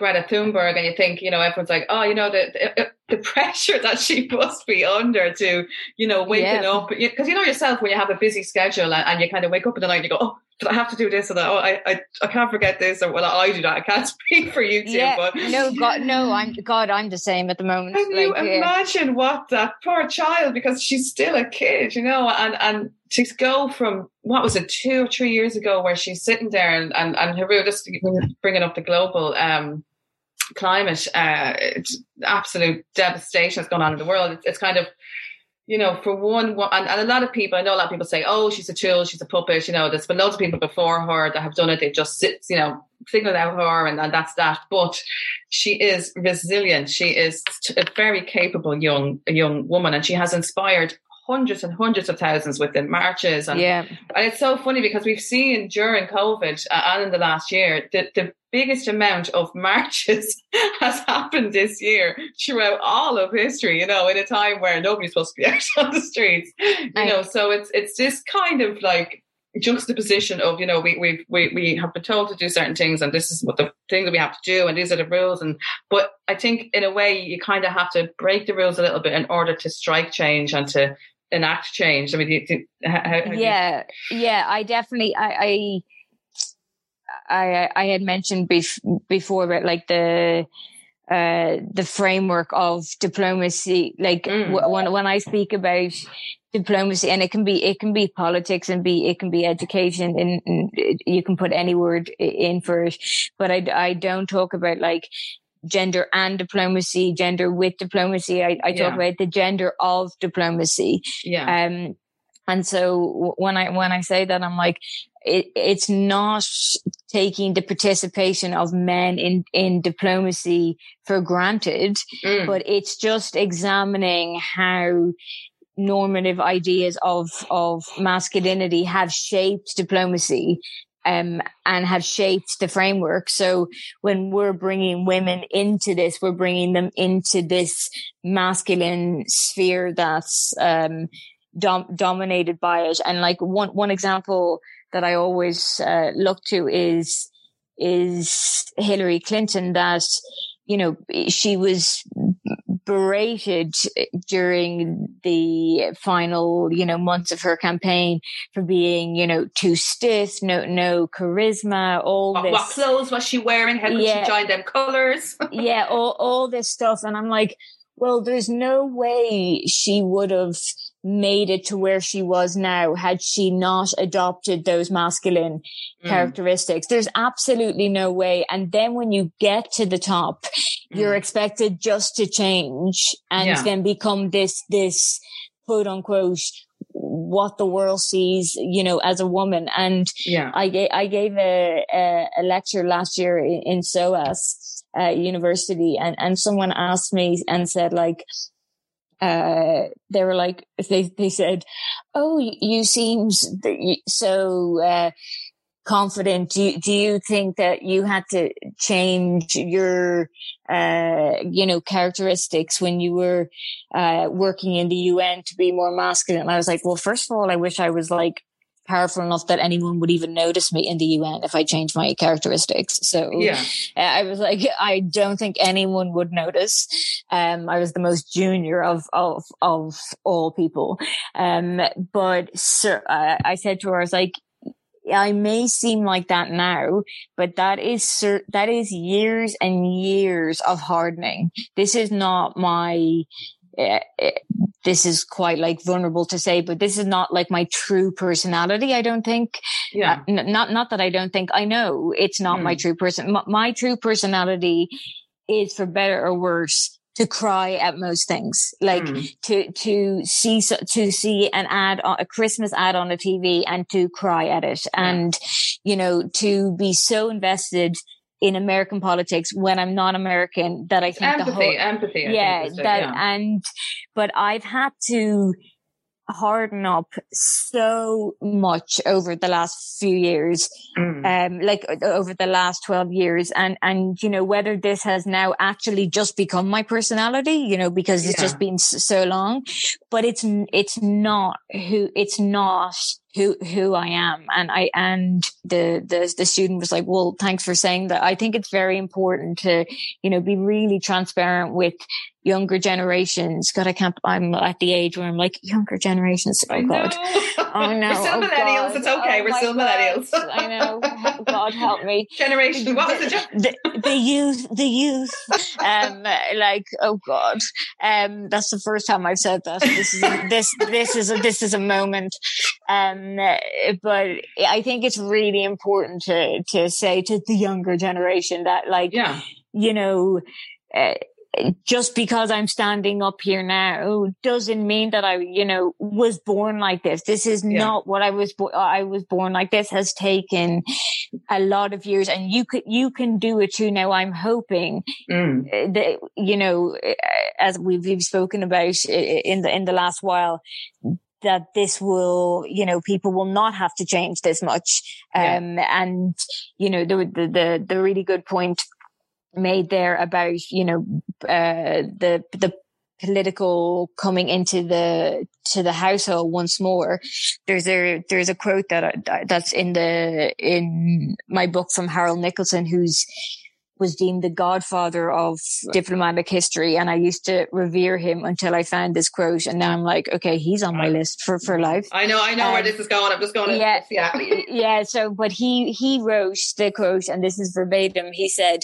Greta Thunberg and you think, you know, everyone's like, oh, you know, the, the, the pressure that she must be under to, you know, waking yeah. up. Because you know yourself when you have a busy schedule and, and, you kind of wake up in the night and you go, oh, but I have to do this or that. Oh, I, I, I can't forget this or well, I do that. I can't speak for you two, yeah. but no, God, no, I'm God, I'm the same at the moment. Can like, you imagine what that poor child because she's still a kid, you know, and and to go from what was it two or three years ago where she's sitting there and and, and Haru just bringing up the global um, climate uh, absolute devastation that's going on in the world it's, it's kind of you know, for one, and, and, a lot of people, I know a lot of people say, oh, she's a tool, she's a puppet, you know, there's been loads of people before her that have done it. They just sit, you know, signaled out her and, and that's that. But she is resilient. She is a very capable young, young woman and she has inspired hundreds and hundreds of thousands within marches. And, yeah. and it's so funny because we've seen during COVID uh, and in the last year, the, the biggest amount of marches has happened this year throughout all of history, you know, in a time where nobody's supposed to be out on the streets, you I, know, so it's, it's this kind of like, juxtaposition of you know we we we we have been told to do certain things and this is what the thing that we have to do and these are the rules and but I think in a way you kind of have to break the rules a little bit in order to strike change and to enact change? I mean, do you, how, how yeah, you... yeah, I definitely, I, I, I, I had mentioned bef- before about like the, uh, the framework of diplomacy. Like mm. w- when when I speak about diplomacy, and it can be it can be politics and be it can be education, and, and you can put any word in for it. But I I don't talk about like gender and diplomacy, gender with diplomacy. I, I yeah. talk about the gender of diplomacy. Yeah. Um, and so when I, when I say that, I'm like, it, it's not taking the participation of men in, in diplomacy for granted, mm. but it's just examining how normative ideas of, of masculinity have shaped diplomacy um, and have shaped the framework. So when we're bringing women into this, we're bringing them into this masculine sphere that's um, dom- dominated by it. And like one one example that I always uh, look to is is Hillary Clinton that you know she was berated during the final, you know, months of her campaign for being, you know, too stiff, no, no charisma, all what, this. What clothes was she wearing? How could yeah, she join them colors? yeah, all, all this stuff. And I'm like, well, there's no way she would have made it to where she was now had she not adopted those masculine mm. characteristics. There's absolutely no way. And then when you get to the top, mm. you're expected just to change and yeah. then become this, this quote unquote what the world sees, you know, as a woman. And yeah. I gave, I gave a, a, a lecture last year in, in SOAS, uh, university and, and someone asked me and said like, uh, they were like, they, they said, Oh, you seem so, uh, confident. Do do you think that you had to change your, uh, you know, characteristics when you were, uh, working in the UN to be more masculine? And I was like, well, first of all, I wish I was like powerful enough that anyone would even notice me in the UN if I changed my characteristics. So yeah. Uh, I was like, I don't think anyone would notice. Um, I was the most junior of, of, of all people. Um, but sir, uh, I said to her, I was like, I may seem like that now, but that is that is years and years of hardening. This is not my. Uh, this is quite like vulnerable to say, but this is not like my true personality. I don't think. Yeah. Uh, n- not not that I don't think. I know it's not mm. my hmm. true person. M- my true personality is, for better or worse, to cry at most things, like mm. to to see to see an ad a Christmas ad on the TV and to cry at it, and you know to be so invested in American politics when I'm not American that I think empathy, the whole empathy, yeah, that yeah. and but I've had to harden up so much over the last few years, mm. um, like over the last 12 years. And, and, you know, whether this has now actually just become my personality, you know, because it's yeah. just been so long, but it's, it's not who, it's not who who I am. And I and the the the student was like, "Well, thanks for saying that. I think it's very important to, you know, be really transparent with younger generations. God, I can't. I'm at the age where I'm like younger generations. Oh God, oh no, we're still oh, millennials. God. It's okay. Oh, we're still God. millennials. I know. God help me. Generation. What was the, the, the youth? The youth. Um, like oh God. Um, that's the first time I've said that. This is this this is a, this is a moment. Um, but I think it's really important to to say to the younger generation that like yeah. you know. Uh, just because I'm standing up here now doesn't mean that I, you know, was born like this. This is yeah. not what I was, bo- I was born like this has taken a lot of years and you could, you can do it too. Now I'm hoping mm. that, you know, as we've, we've spoken about in the, in the last while, that this will, you know, people will not have to change this much. Um, yeah. and, you know, the, the, the, the really good point made there about you know uh, the the political coming into the to the household once more. There's a there's a quote that that's in the in my book from Harold Nicolson who's was deemed the godfather of diplomatic history. And I used to revere him until I found this quote. And now I'm like, okay, he's on my list for, for life. I know, I know um, where this is going. I'm just going to, yeah, yeah. yeah. So, but he, he wrote the quote and this is verbatim. He said,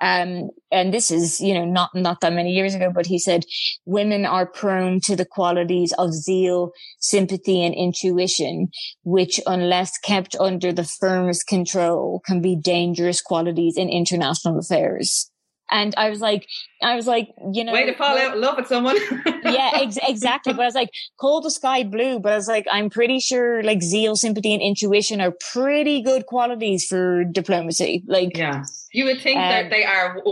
um, and this is, you know, not, not that many years ago, but he said, women are prone to the qualities of zeal, sympathy and intuition, which unless kept under the firmest control can be dangerous qualities in international international affairs. And I was like, I was like, you know, way to fall out love with someone. yeah, ex- exactly. But I was like, call the sky blue. But I was like, I'm pretty sure like zeal, sympathy, and intuition are pretty good qualities for diplomacy. Like, yeah, you would think um, that they are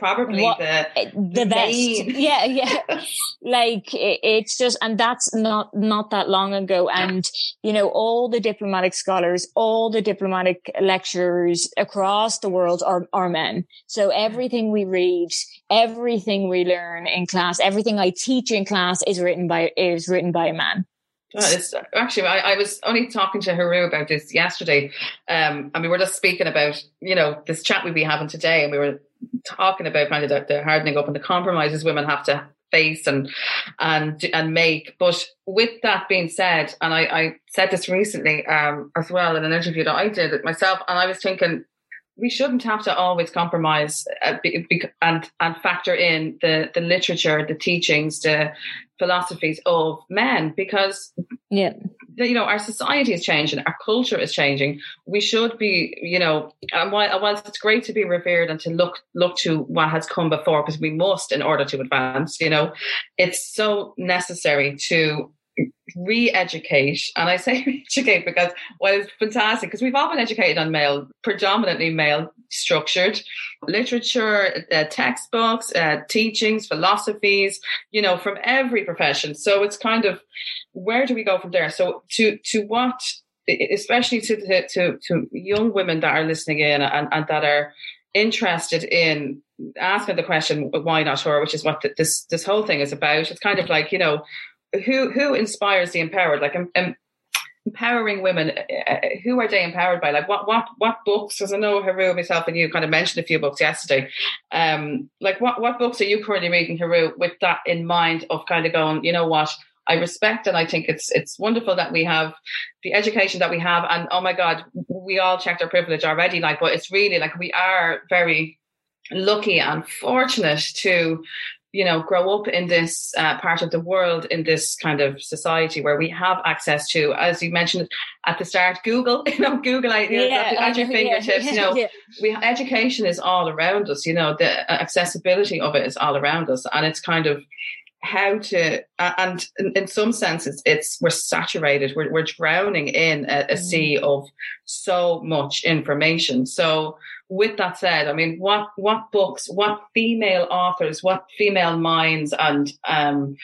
probably what, the eh, the best. Yeah, yeah. like it, it's just, and that's not not that long ago. And you know, all the diplomatic scholars, all the diplomatic lecturers across the world are are men. So everything we read, everything we learn in class, everything I teach in class is written by is written by a man. it's, actually, I, I, was only talking to Haru about this yesterday, um, and we were just speaking about you know this chat we'd be having today, and we were talking about kind of the, the hardening up and the compromises women have to face and and and make. But with that being said, and I, I said this recently um, as well in an interview that I did myself, and I was thinking we shouldn't have to always compromise uh, and and factor in the the literature, the teachings, the philosophies of men because yeah. you know our society is changing our culture is changing. We should be you know and while, whilst it's great to be revered and to look look to what has come before because we must in order to advance you know it's so necessary to re-educate and i say re-educate because well it's fantastic because we've all been educated on male predominantly male structured literature uh, textbooks uh, teachings philosophies you know from every profession. So it's kind of where do we go from there? So to to what especially to to to young women that are listening in and, and that are interested in asking the question why not her? which is what this this whole thing is about. It's kind of like you know who who inspires the empowered? Like um, empowering women. Uh, uh, who are they empowered by? Like what what what books? Because I know Haru myself and you kind of mentioned a few books yesterday. Um, like what what books are you currently reading, Haru, with that in mind of kind of going? You know what? I respect and I think it's it's wonderful that we have the education that we have. And oh my God, we all checked our privilege already. Like, but it's really like we are very lucky and fortunate to you know grow up in this uh, part of the world in this kind of society where we have access to as you mentioned at the start google you know google you know, yeah, at, your fingertips yeah, you know yeah. we education is all around us you know the accessibility of it is all around us and it's kind of how to and in, some senses it's we're saturated we're, we're drowning in a, a mm. sea of so much information so with that said, I mean, what what books, what female authors, what female minds, and um,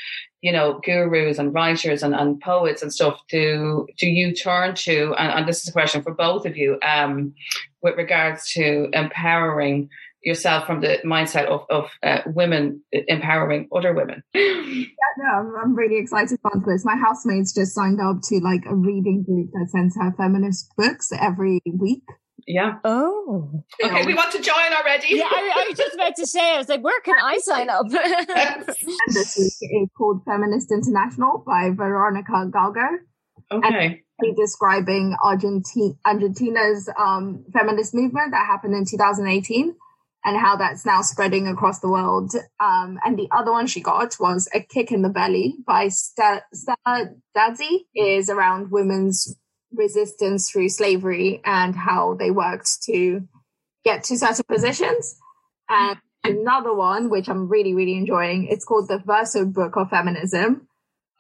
you know, gurus and writers and, and poets and stuff do do you turn to? And, and this is a question for both of you, um, with regards to empowering yourself from the mindset of, of uh, women empowering other women. Yeah, no, I'm really excited about this. My housemates just signed up to like a reading group that sends her feminist books every week. Yeah. Oh. Okay, we want to join already. yeah, I, I, was just about to say, I was like, where can I sign up? this week is called Feminist International by Veronica Gago. Okay. And describing Argentina, Argentina's um, feminist movement that happened in 2018 and how that's now spreading across the world. Um, and the other one she got was A Kick in the Belly by Stella is around women's resistance through slavery and how they worked to get to certain positions. And another one, which I'm really, really enjoying, it's called the Verso Book of Feminism,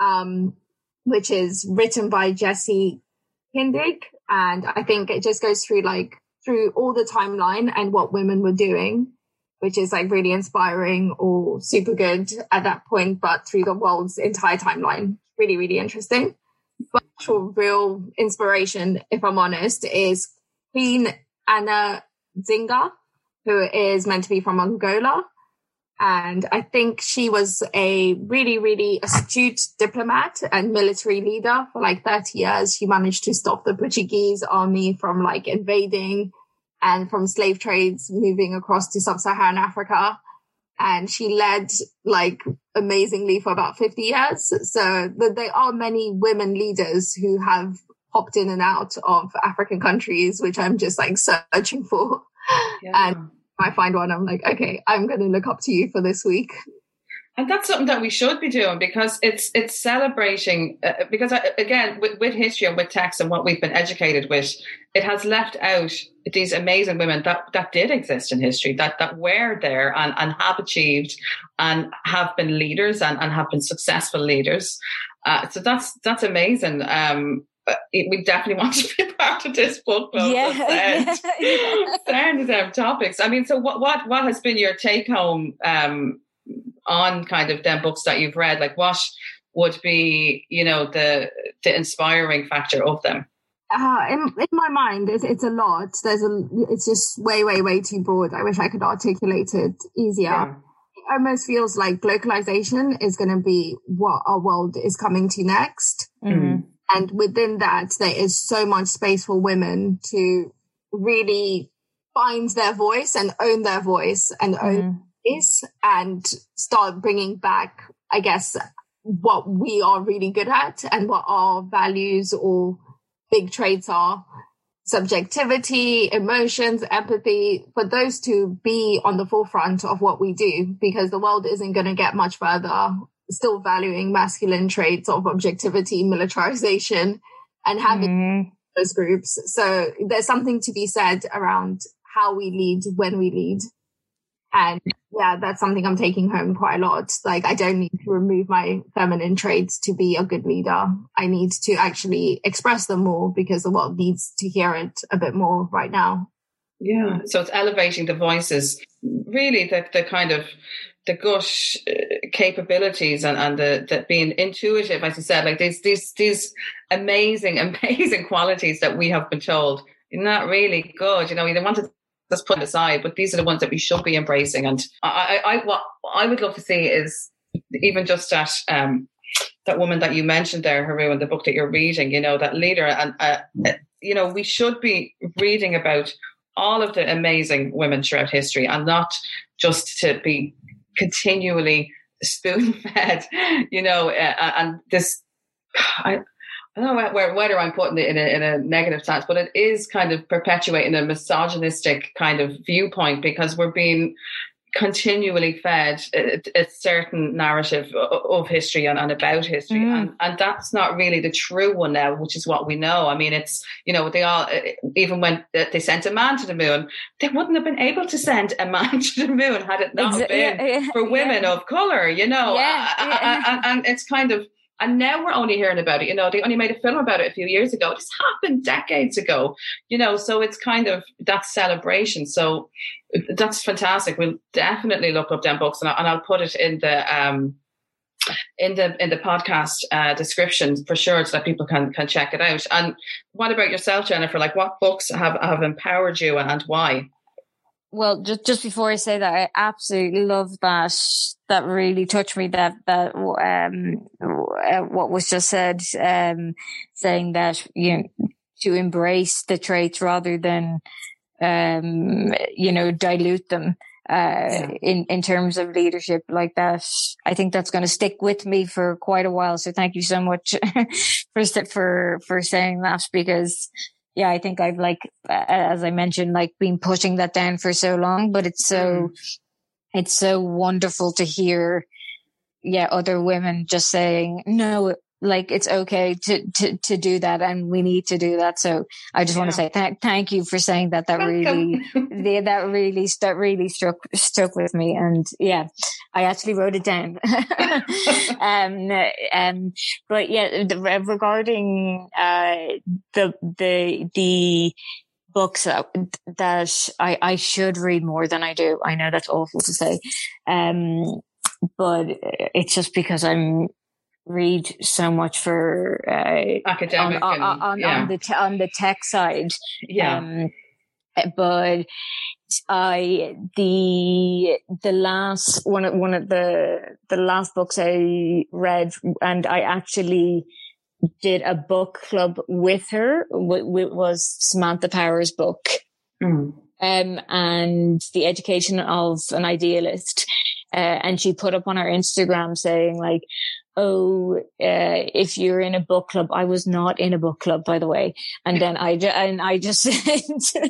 um, which is written by Jessie Kindig. And I think it just goes through like through all the timeline and what women were doing, which is like really inspiring or super good at that point, but through the world's entire timeline. Really, really interesting But actual real inspiration, if I'm honest, is Queen Anna Zinga, who is meant to be from Angola. And I think she was a really, really astute diplomat and military leader for like 30 years. She managed to stop the Portuguese army from like invading and from slave trades moving across to sub-Saharan Africa and she led like amazingly for about 50 years. So there are many women leaders who have popped in and out of African countries, which I'm just like searching for. Yeah. And I find one, I'm like, okay, I'm going to look up to you for this week and that's something that we should be doing because it's it's celebrating uh, because uh, again with, with, history and with text and what we've been educated with it has left out these amazing women that that did exist in history that that were there and, and have achieved and have been leaders and, and have been successful leaders uh, so that's that's amazing um, we definitely want to be part of this book club. Yeah, sound, yeah. topics. I mean, so what what what has been your take home um, on kind of them books that you've read, like what would be, you know, the the inspiring factor of them? Uh, in, in my mind, it's, it's a lot. There's a, it's just way, way, way too broad. I wish I could articulate it easier. Yeah. It almost feels like localization is going to be what our world is coming to next. Mm-hmm. And within that, there is so much space for women to really find their voice and own their voice and mm-hmm. Is and start bringing back, I guess, what we are really good at and what our values or big traits are subjectivity, emotions, empathy, for those to be on the forefront of what we do because the world isn't going to get much further still valuing masculine traits of objectivity, militarization, and having mm. those groups. So there's something to be said around how we lead when we lead. And yeah, that's something I'm taking home quite a lot. Like, I don't need to remove my feminine traits to be a good leader. I need to actually express them more because the world needs to hear it a bit more right now. Yeah. So it's elevating the voices, really the, the kind of the gush uh, capabilities and, and the, the being intuitive, as you said, like these, these, these amazing, amazing qualities that we have been told not really good. You know, they want to let's put aside, but these are the ones that we should be embracing. And I, I, I what I would love to see is even just that, um, that woman that you mentioned there, Haru, in the book that you're reading, you know, that leader. And, uh, you know, we should be reading about all of the amazing women throughout history and not just to be continually spoon fed, you know, uh, and this, I, I don't know where, whether I'm putting it in a, in a negative sense, but it is kind of perpetuating a misogynistic kind of viewpoint because we're being continually fed a, a certain narrative of history and, and about history. Mm. And, and that's not really the true one now, which is what we know. I mean, it's, you know, they all, even when they sent a man to the moon, they wouldn't have been able to send a man to the moon had it not Exa- been yeah, yeah, for women yeah. of color, you know. Yeah, and, and it's kind of, and now we're only hearing about it. You know, they only made a film about it a few years ago. This happened decades ago, you know, so it's kind of that celebration. So that's fantastic. We'll definitely look up them books and, I, will put it in the, um, in the in the podcast uh, description for sure so that people can can check it out and what about yourself jennifer like what books have have empowered you and why well, just just before I say that, I absolutely love that. That really touched me. That that um, uh, what was just said, um, saying that you know to embrace the traits rather than um, you know dilute them. Uh, yeah. in, in terms of leadership like that. I think that's going to stick with me for quite a while. So thank you so much for, for, for saying that because yeah, I think I've like, as I mentioned, like been pushing that down for so long, but it's so, mm. it's so wonderful to hear, yeah, other women just saying, no, like it's okay to, to, to do that and we need to do that. So I just yeah. want to say thank, thank you for saying that. That really, that really, that really struck, struck with me. And yeah, I actually wrote it down. um, um, but yeah, regarding, uh, the, the, the, books that, that I, I should read more than I do. I know that's awful to say. Um, but it's just because I'm read so much for uh, academic on, and, on, yeah. on, the on the tech side. Yeah. Um, but I the the last one of one of the the last books I read, and I actually did a book club with her. W- was Samantha Power's book, mm. um, and the education of an idealist. Uh, and she put up on her Instagram saying like, oh, uh, if you're in a book club, I was not in a book club, by the way. And then I, ju- and I just said,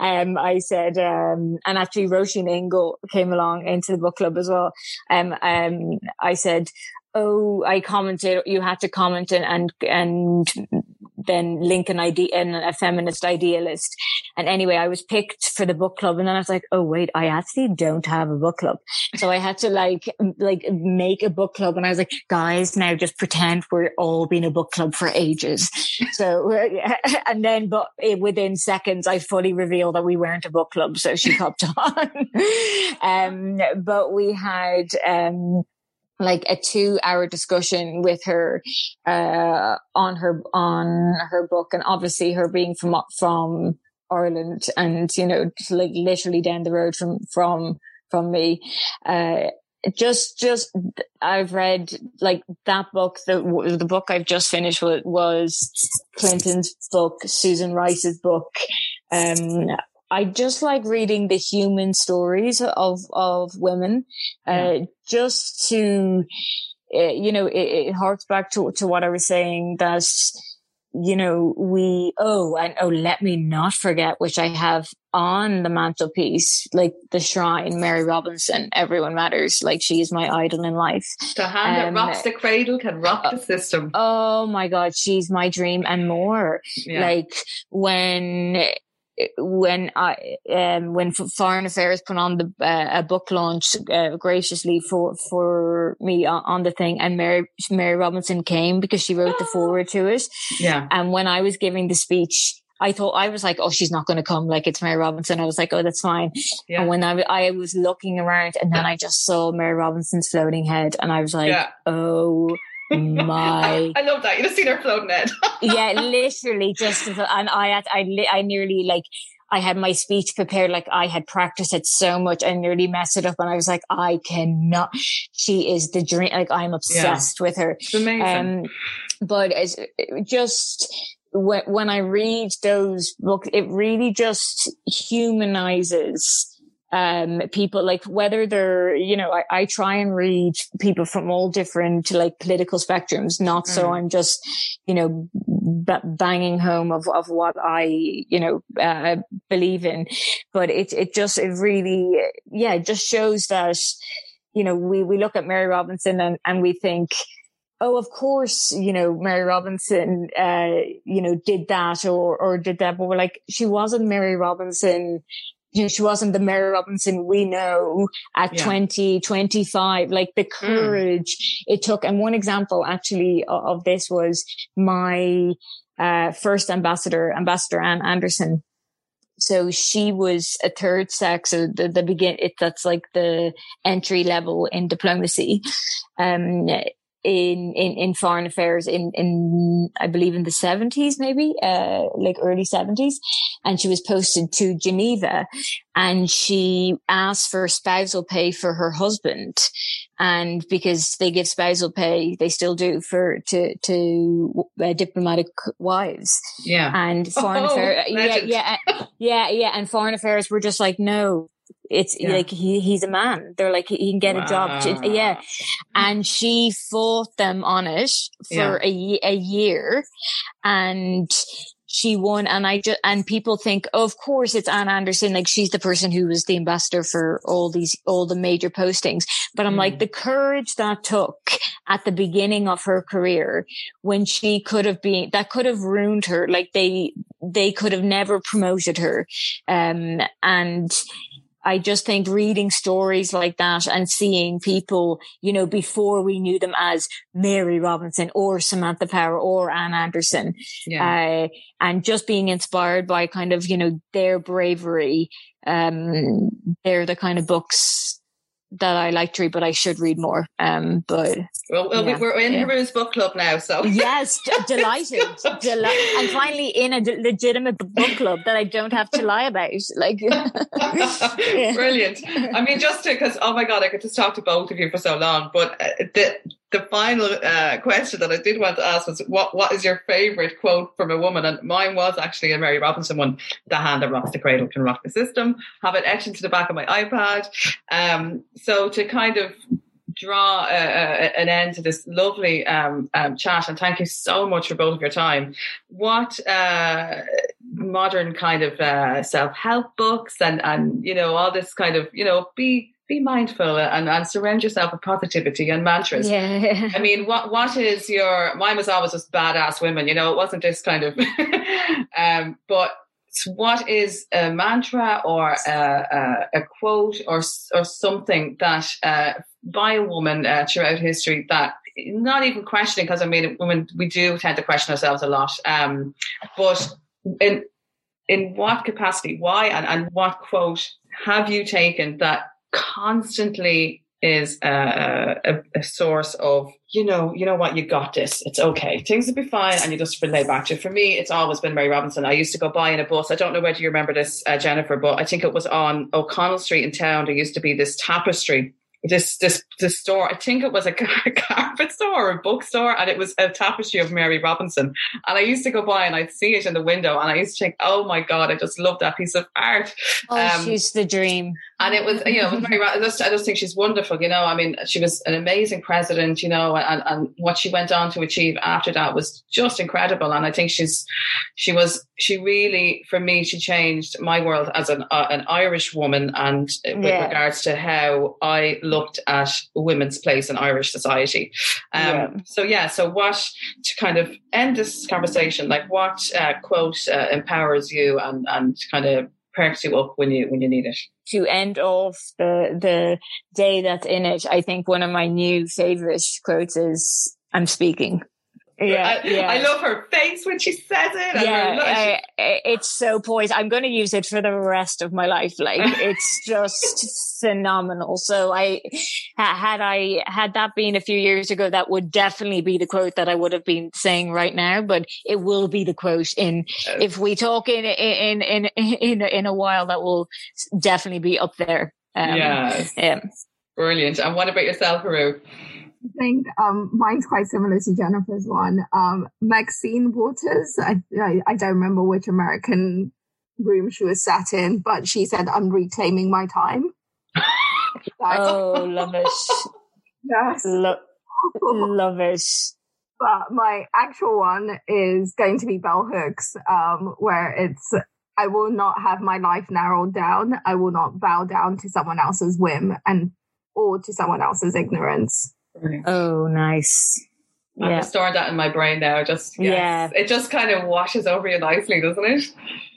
um, I said, um, and actually Roisin Ingle came along into the book club as well. Um, um, I said, oh, I commented, you had to comment and, and, and then link an idea and a feminist idealist. And anyway, I was picked for the book club and then I was like, oh wait, I actually don't have a book club. So I had to like, like make a book club and I was like, guys, now just pretend we're all been a book club for ages. So, and then, but within seconds, I fully revealed that we weren't a book club. So she popped on. um, but we had, um, like a two hour discussion with her uh on her on her book and obviously her being from from Ireland and you know like literally down the road from from from me. Uh just just I've read like that book the the book I've just finished was, was Clinton's book Susan Rice's book. Um I just like reading the human stories of, of women, uh, just to, uh, you know, it, it harks back to, to what I was saying that, you know, we, oh, and oh, let me not forget, which I have on the mantelpiece, like the shrine, Mary Robinson, everyone matters. Like she is my idol in life. The hand um, that rocks the cradle can rock uh, the system. Oh my God. She's my dream and more. Yeah. Like when when I um, when Foreign Affairs put on the uh, a book launch uh, graciously for for me on, on, the thing, and Mary Mary Robinson came because she wrote the foreword to it. Yeah. And when I was giving the speech, I thought I was like, oh, she's not going to come. Like it's Mary Robinson. I was like, oh, that's fine. Yeah. And when I, I was looking around, and then I just saw Mary Robinson's floating head, and I was like, yeah. oh my I love that. You just seen her floating head. yeah, literally just and I had I I nearly like I had my speech prepared like I had practiced it so much I nearly messed it up and I was like I cannot she is the dream like I'm obsessed yeah. with her. It's amazing. Um, but as just when when I read those books it really just humanizes um, people like whether they're, you know, I, I, try and read people from all different like political spectrums, not mm. so I'm just, you know, b- banging home of, of what I, you know, uh, believe in. But it, it just, it really, yeah, it just shows that, you know, we, we look at Mary Robinson and, and we think, oh, of course, you know, Mary Robinson, uh, you know, did that or, or did that. But we're like, she wasn't Mary Robinson. You know, she wasn't the Mary Robinson we know at yeah. 20, 25, like the hmm. courage mm. it took. And one example actually of, of this was my, uh, first ambassador, Ambassador Anne Anderson. So she was a third sec, so the, the begin, it, that's like the entry level in diplomacy. Um, in, in, in foreign affairs in, in, I believe in the seventies, maybe, uh, like early seventies. And she was posted to Geneva and she asked for spousal pay for her husband. And because they give spousal pay, they still do for, to, to uh, diplomatic wives. Yeah. And foreign oh, affairs. Yeah. Yeah. Yeah. Yeah. And foreign affairs were just like, no, it's yeah. like he he's a man. They're like he can get wow. a job. Yeah, and she fought them on it for yeah. a a year, and she won. And I just and people think, oh, of course, it's Anne Anderson. Like she's the person who was the ambassador for all these all the major postings. But I'm mm. like the courage that took at the beginning of her career when she could have been that could have ruined her. Like they they could have never promoted her, um, and I just think reading stories like that and seeing people, you know, before we knew them as Mary Robinson or Samantha Power or Anne Anderson, yeah. uh, and just being inspired by kind of, you know, their bravery. Um, they're the kind of books that I like to read, but I should read more. Um, but well, well yeah, we're in yeah. Haroon's book club now, so yes, d- delighted, Deli- I'm finally in a d- legitimate book club that I don't have to lie about. Like, brilliant. I mean, just because oh my god, I could just talk to both of you for so long, but uh, the the final uh, question that I did want to ask was what what is your favorite quote from a woman? And mine was actually a Mary Robinson one: "The hand that rocks the cradle can rock the system." Have it etched into the back of my iPad. Um, so to kind of draw a, a, an end to this lovely um, um, chat, and thank you so much for both of your time. What uh, modern kind of uh, self help books and and you know all this kind of you know be be mindful and, and surround yourself with positivity and mantras. Yeah. I mean, what what is your mine was always just badass women, you know, it wasn't this kind of um, but what is a mantra or a, a, a quote or or something that uh, by a woman uh, throughout history that not even questioning because I mean women we do tend to question ourselves a lot um, but in in what capacity why and, and what quote have you taken that constantly is a, a, a, source of you know you know what you got this. It's okay. Things will be fine and you just relay back to for me it's always been mary robinson. I used to go by in a bus. I don't know whether you remember this uh, jennifer but i think it was on o'connell street in town. There used to be this tapestry this this this store. I think it was a carpet store or a bookstore, and it was a tapestry of Mary Robinson. And I used to go by and I'd see it in the window, and I used to think, "Oh my god, I just love that piece of art." Oh, um, she's the dream. And it was, you know, was Mary. I just, I just think she's wonderful. You know, I mean, she was an amazing president. You know, and and what she went on to achieve after that was just incredible. And I think she's, she was, she really, for me, she changed my world as an uh, an Irish woman, and with yeah. regards to how I looked at women's place in Irish society. Um, yeah. So yeah, so what to kind of end this conversation, like what uh, quote uh, empowers you and and kind of perks you up when you when you need it. To end off the the day that's in it, I think one of my new favorite quotes is "I'm speaking." Yeah, I, yeah. I love her face when she says it. Yeah, it's so poised. I'm going to use it for the rest of my life. Like it's just phenomenal. So I had I had that been a few years ago, that would definitely be the quote that I would have been saying right now. But it will be the quote in if we talk in in in in in a while, that will definitely be up there. Um, yes. Yeah. Brilliant. And what about yourself, Haroon? I think um, mine's quite similar to Jennifer's one. Um, Maxine Waters. I, I, I don't remember which American room she was sat in, but she said, I'm reclaiming my time. oh, it. Yes. Lo- it. But my actual one is going to be bell hooks, um, where it's I will not have my life narrowed down. I will not bow down to someone else's whim and or to someone else's ignorance. Oh, nice. I'm yeah. stored that in my brain now. Just yes. yeah, it just kind of washes over you nicely, doesn't it?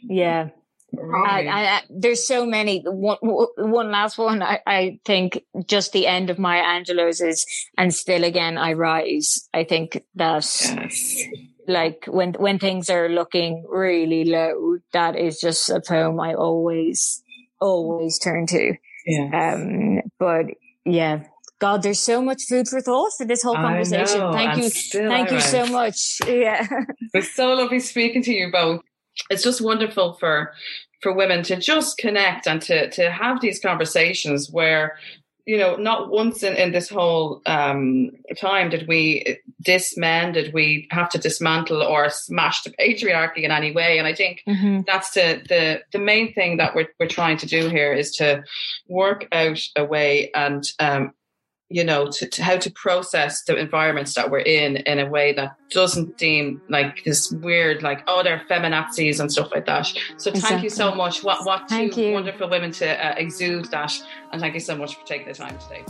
Yeah. I, I, there's so many. One, one last one. I, I think just the end of Maya Angelou's is, and still again I rise. I think that, yes. like when when things are looking really low, that is just a poem I always always turn to. Yeah. Um. But yeah, God, there's so much food for thought for this whole conversation. Thank you. Thank you so much. Yeah. It's so lovely speaking to you both it's just wonderful for for women to just connect and to to have these conversations where you know not once in, in this whole um, time did we disman did we have to dismantle or smash the patriarchy in any way and i think mm-hmm. that's the, the the main thing that we're, we're trying to do here is to work out a way and um, you know, to, to, how to process the environments that we're in in a way that doesn't seem like this weird, like, oh, they're feminazis and stuff like that. So exactly. thank you so much. What, what two you. wonderful women to uh, exude that. And thank you so much for taking the time today.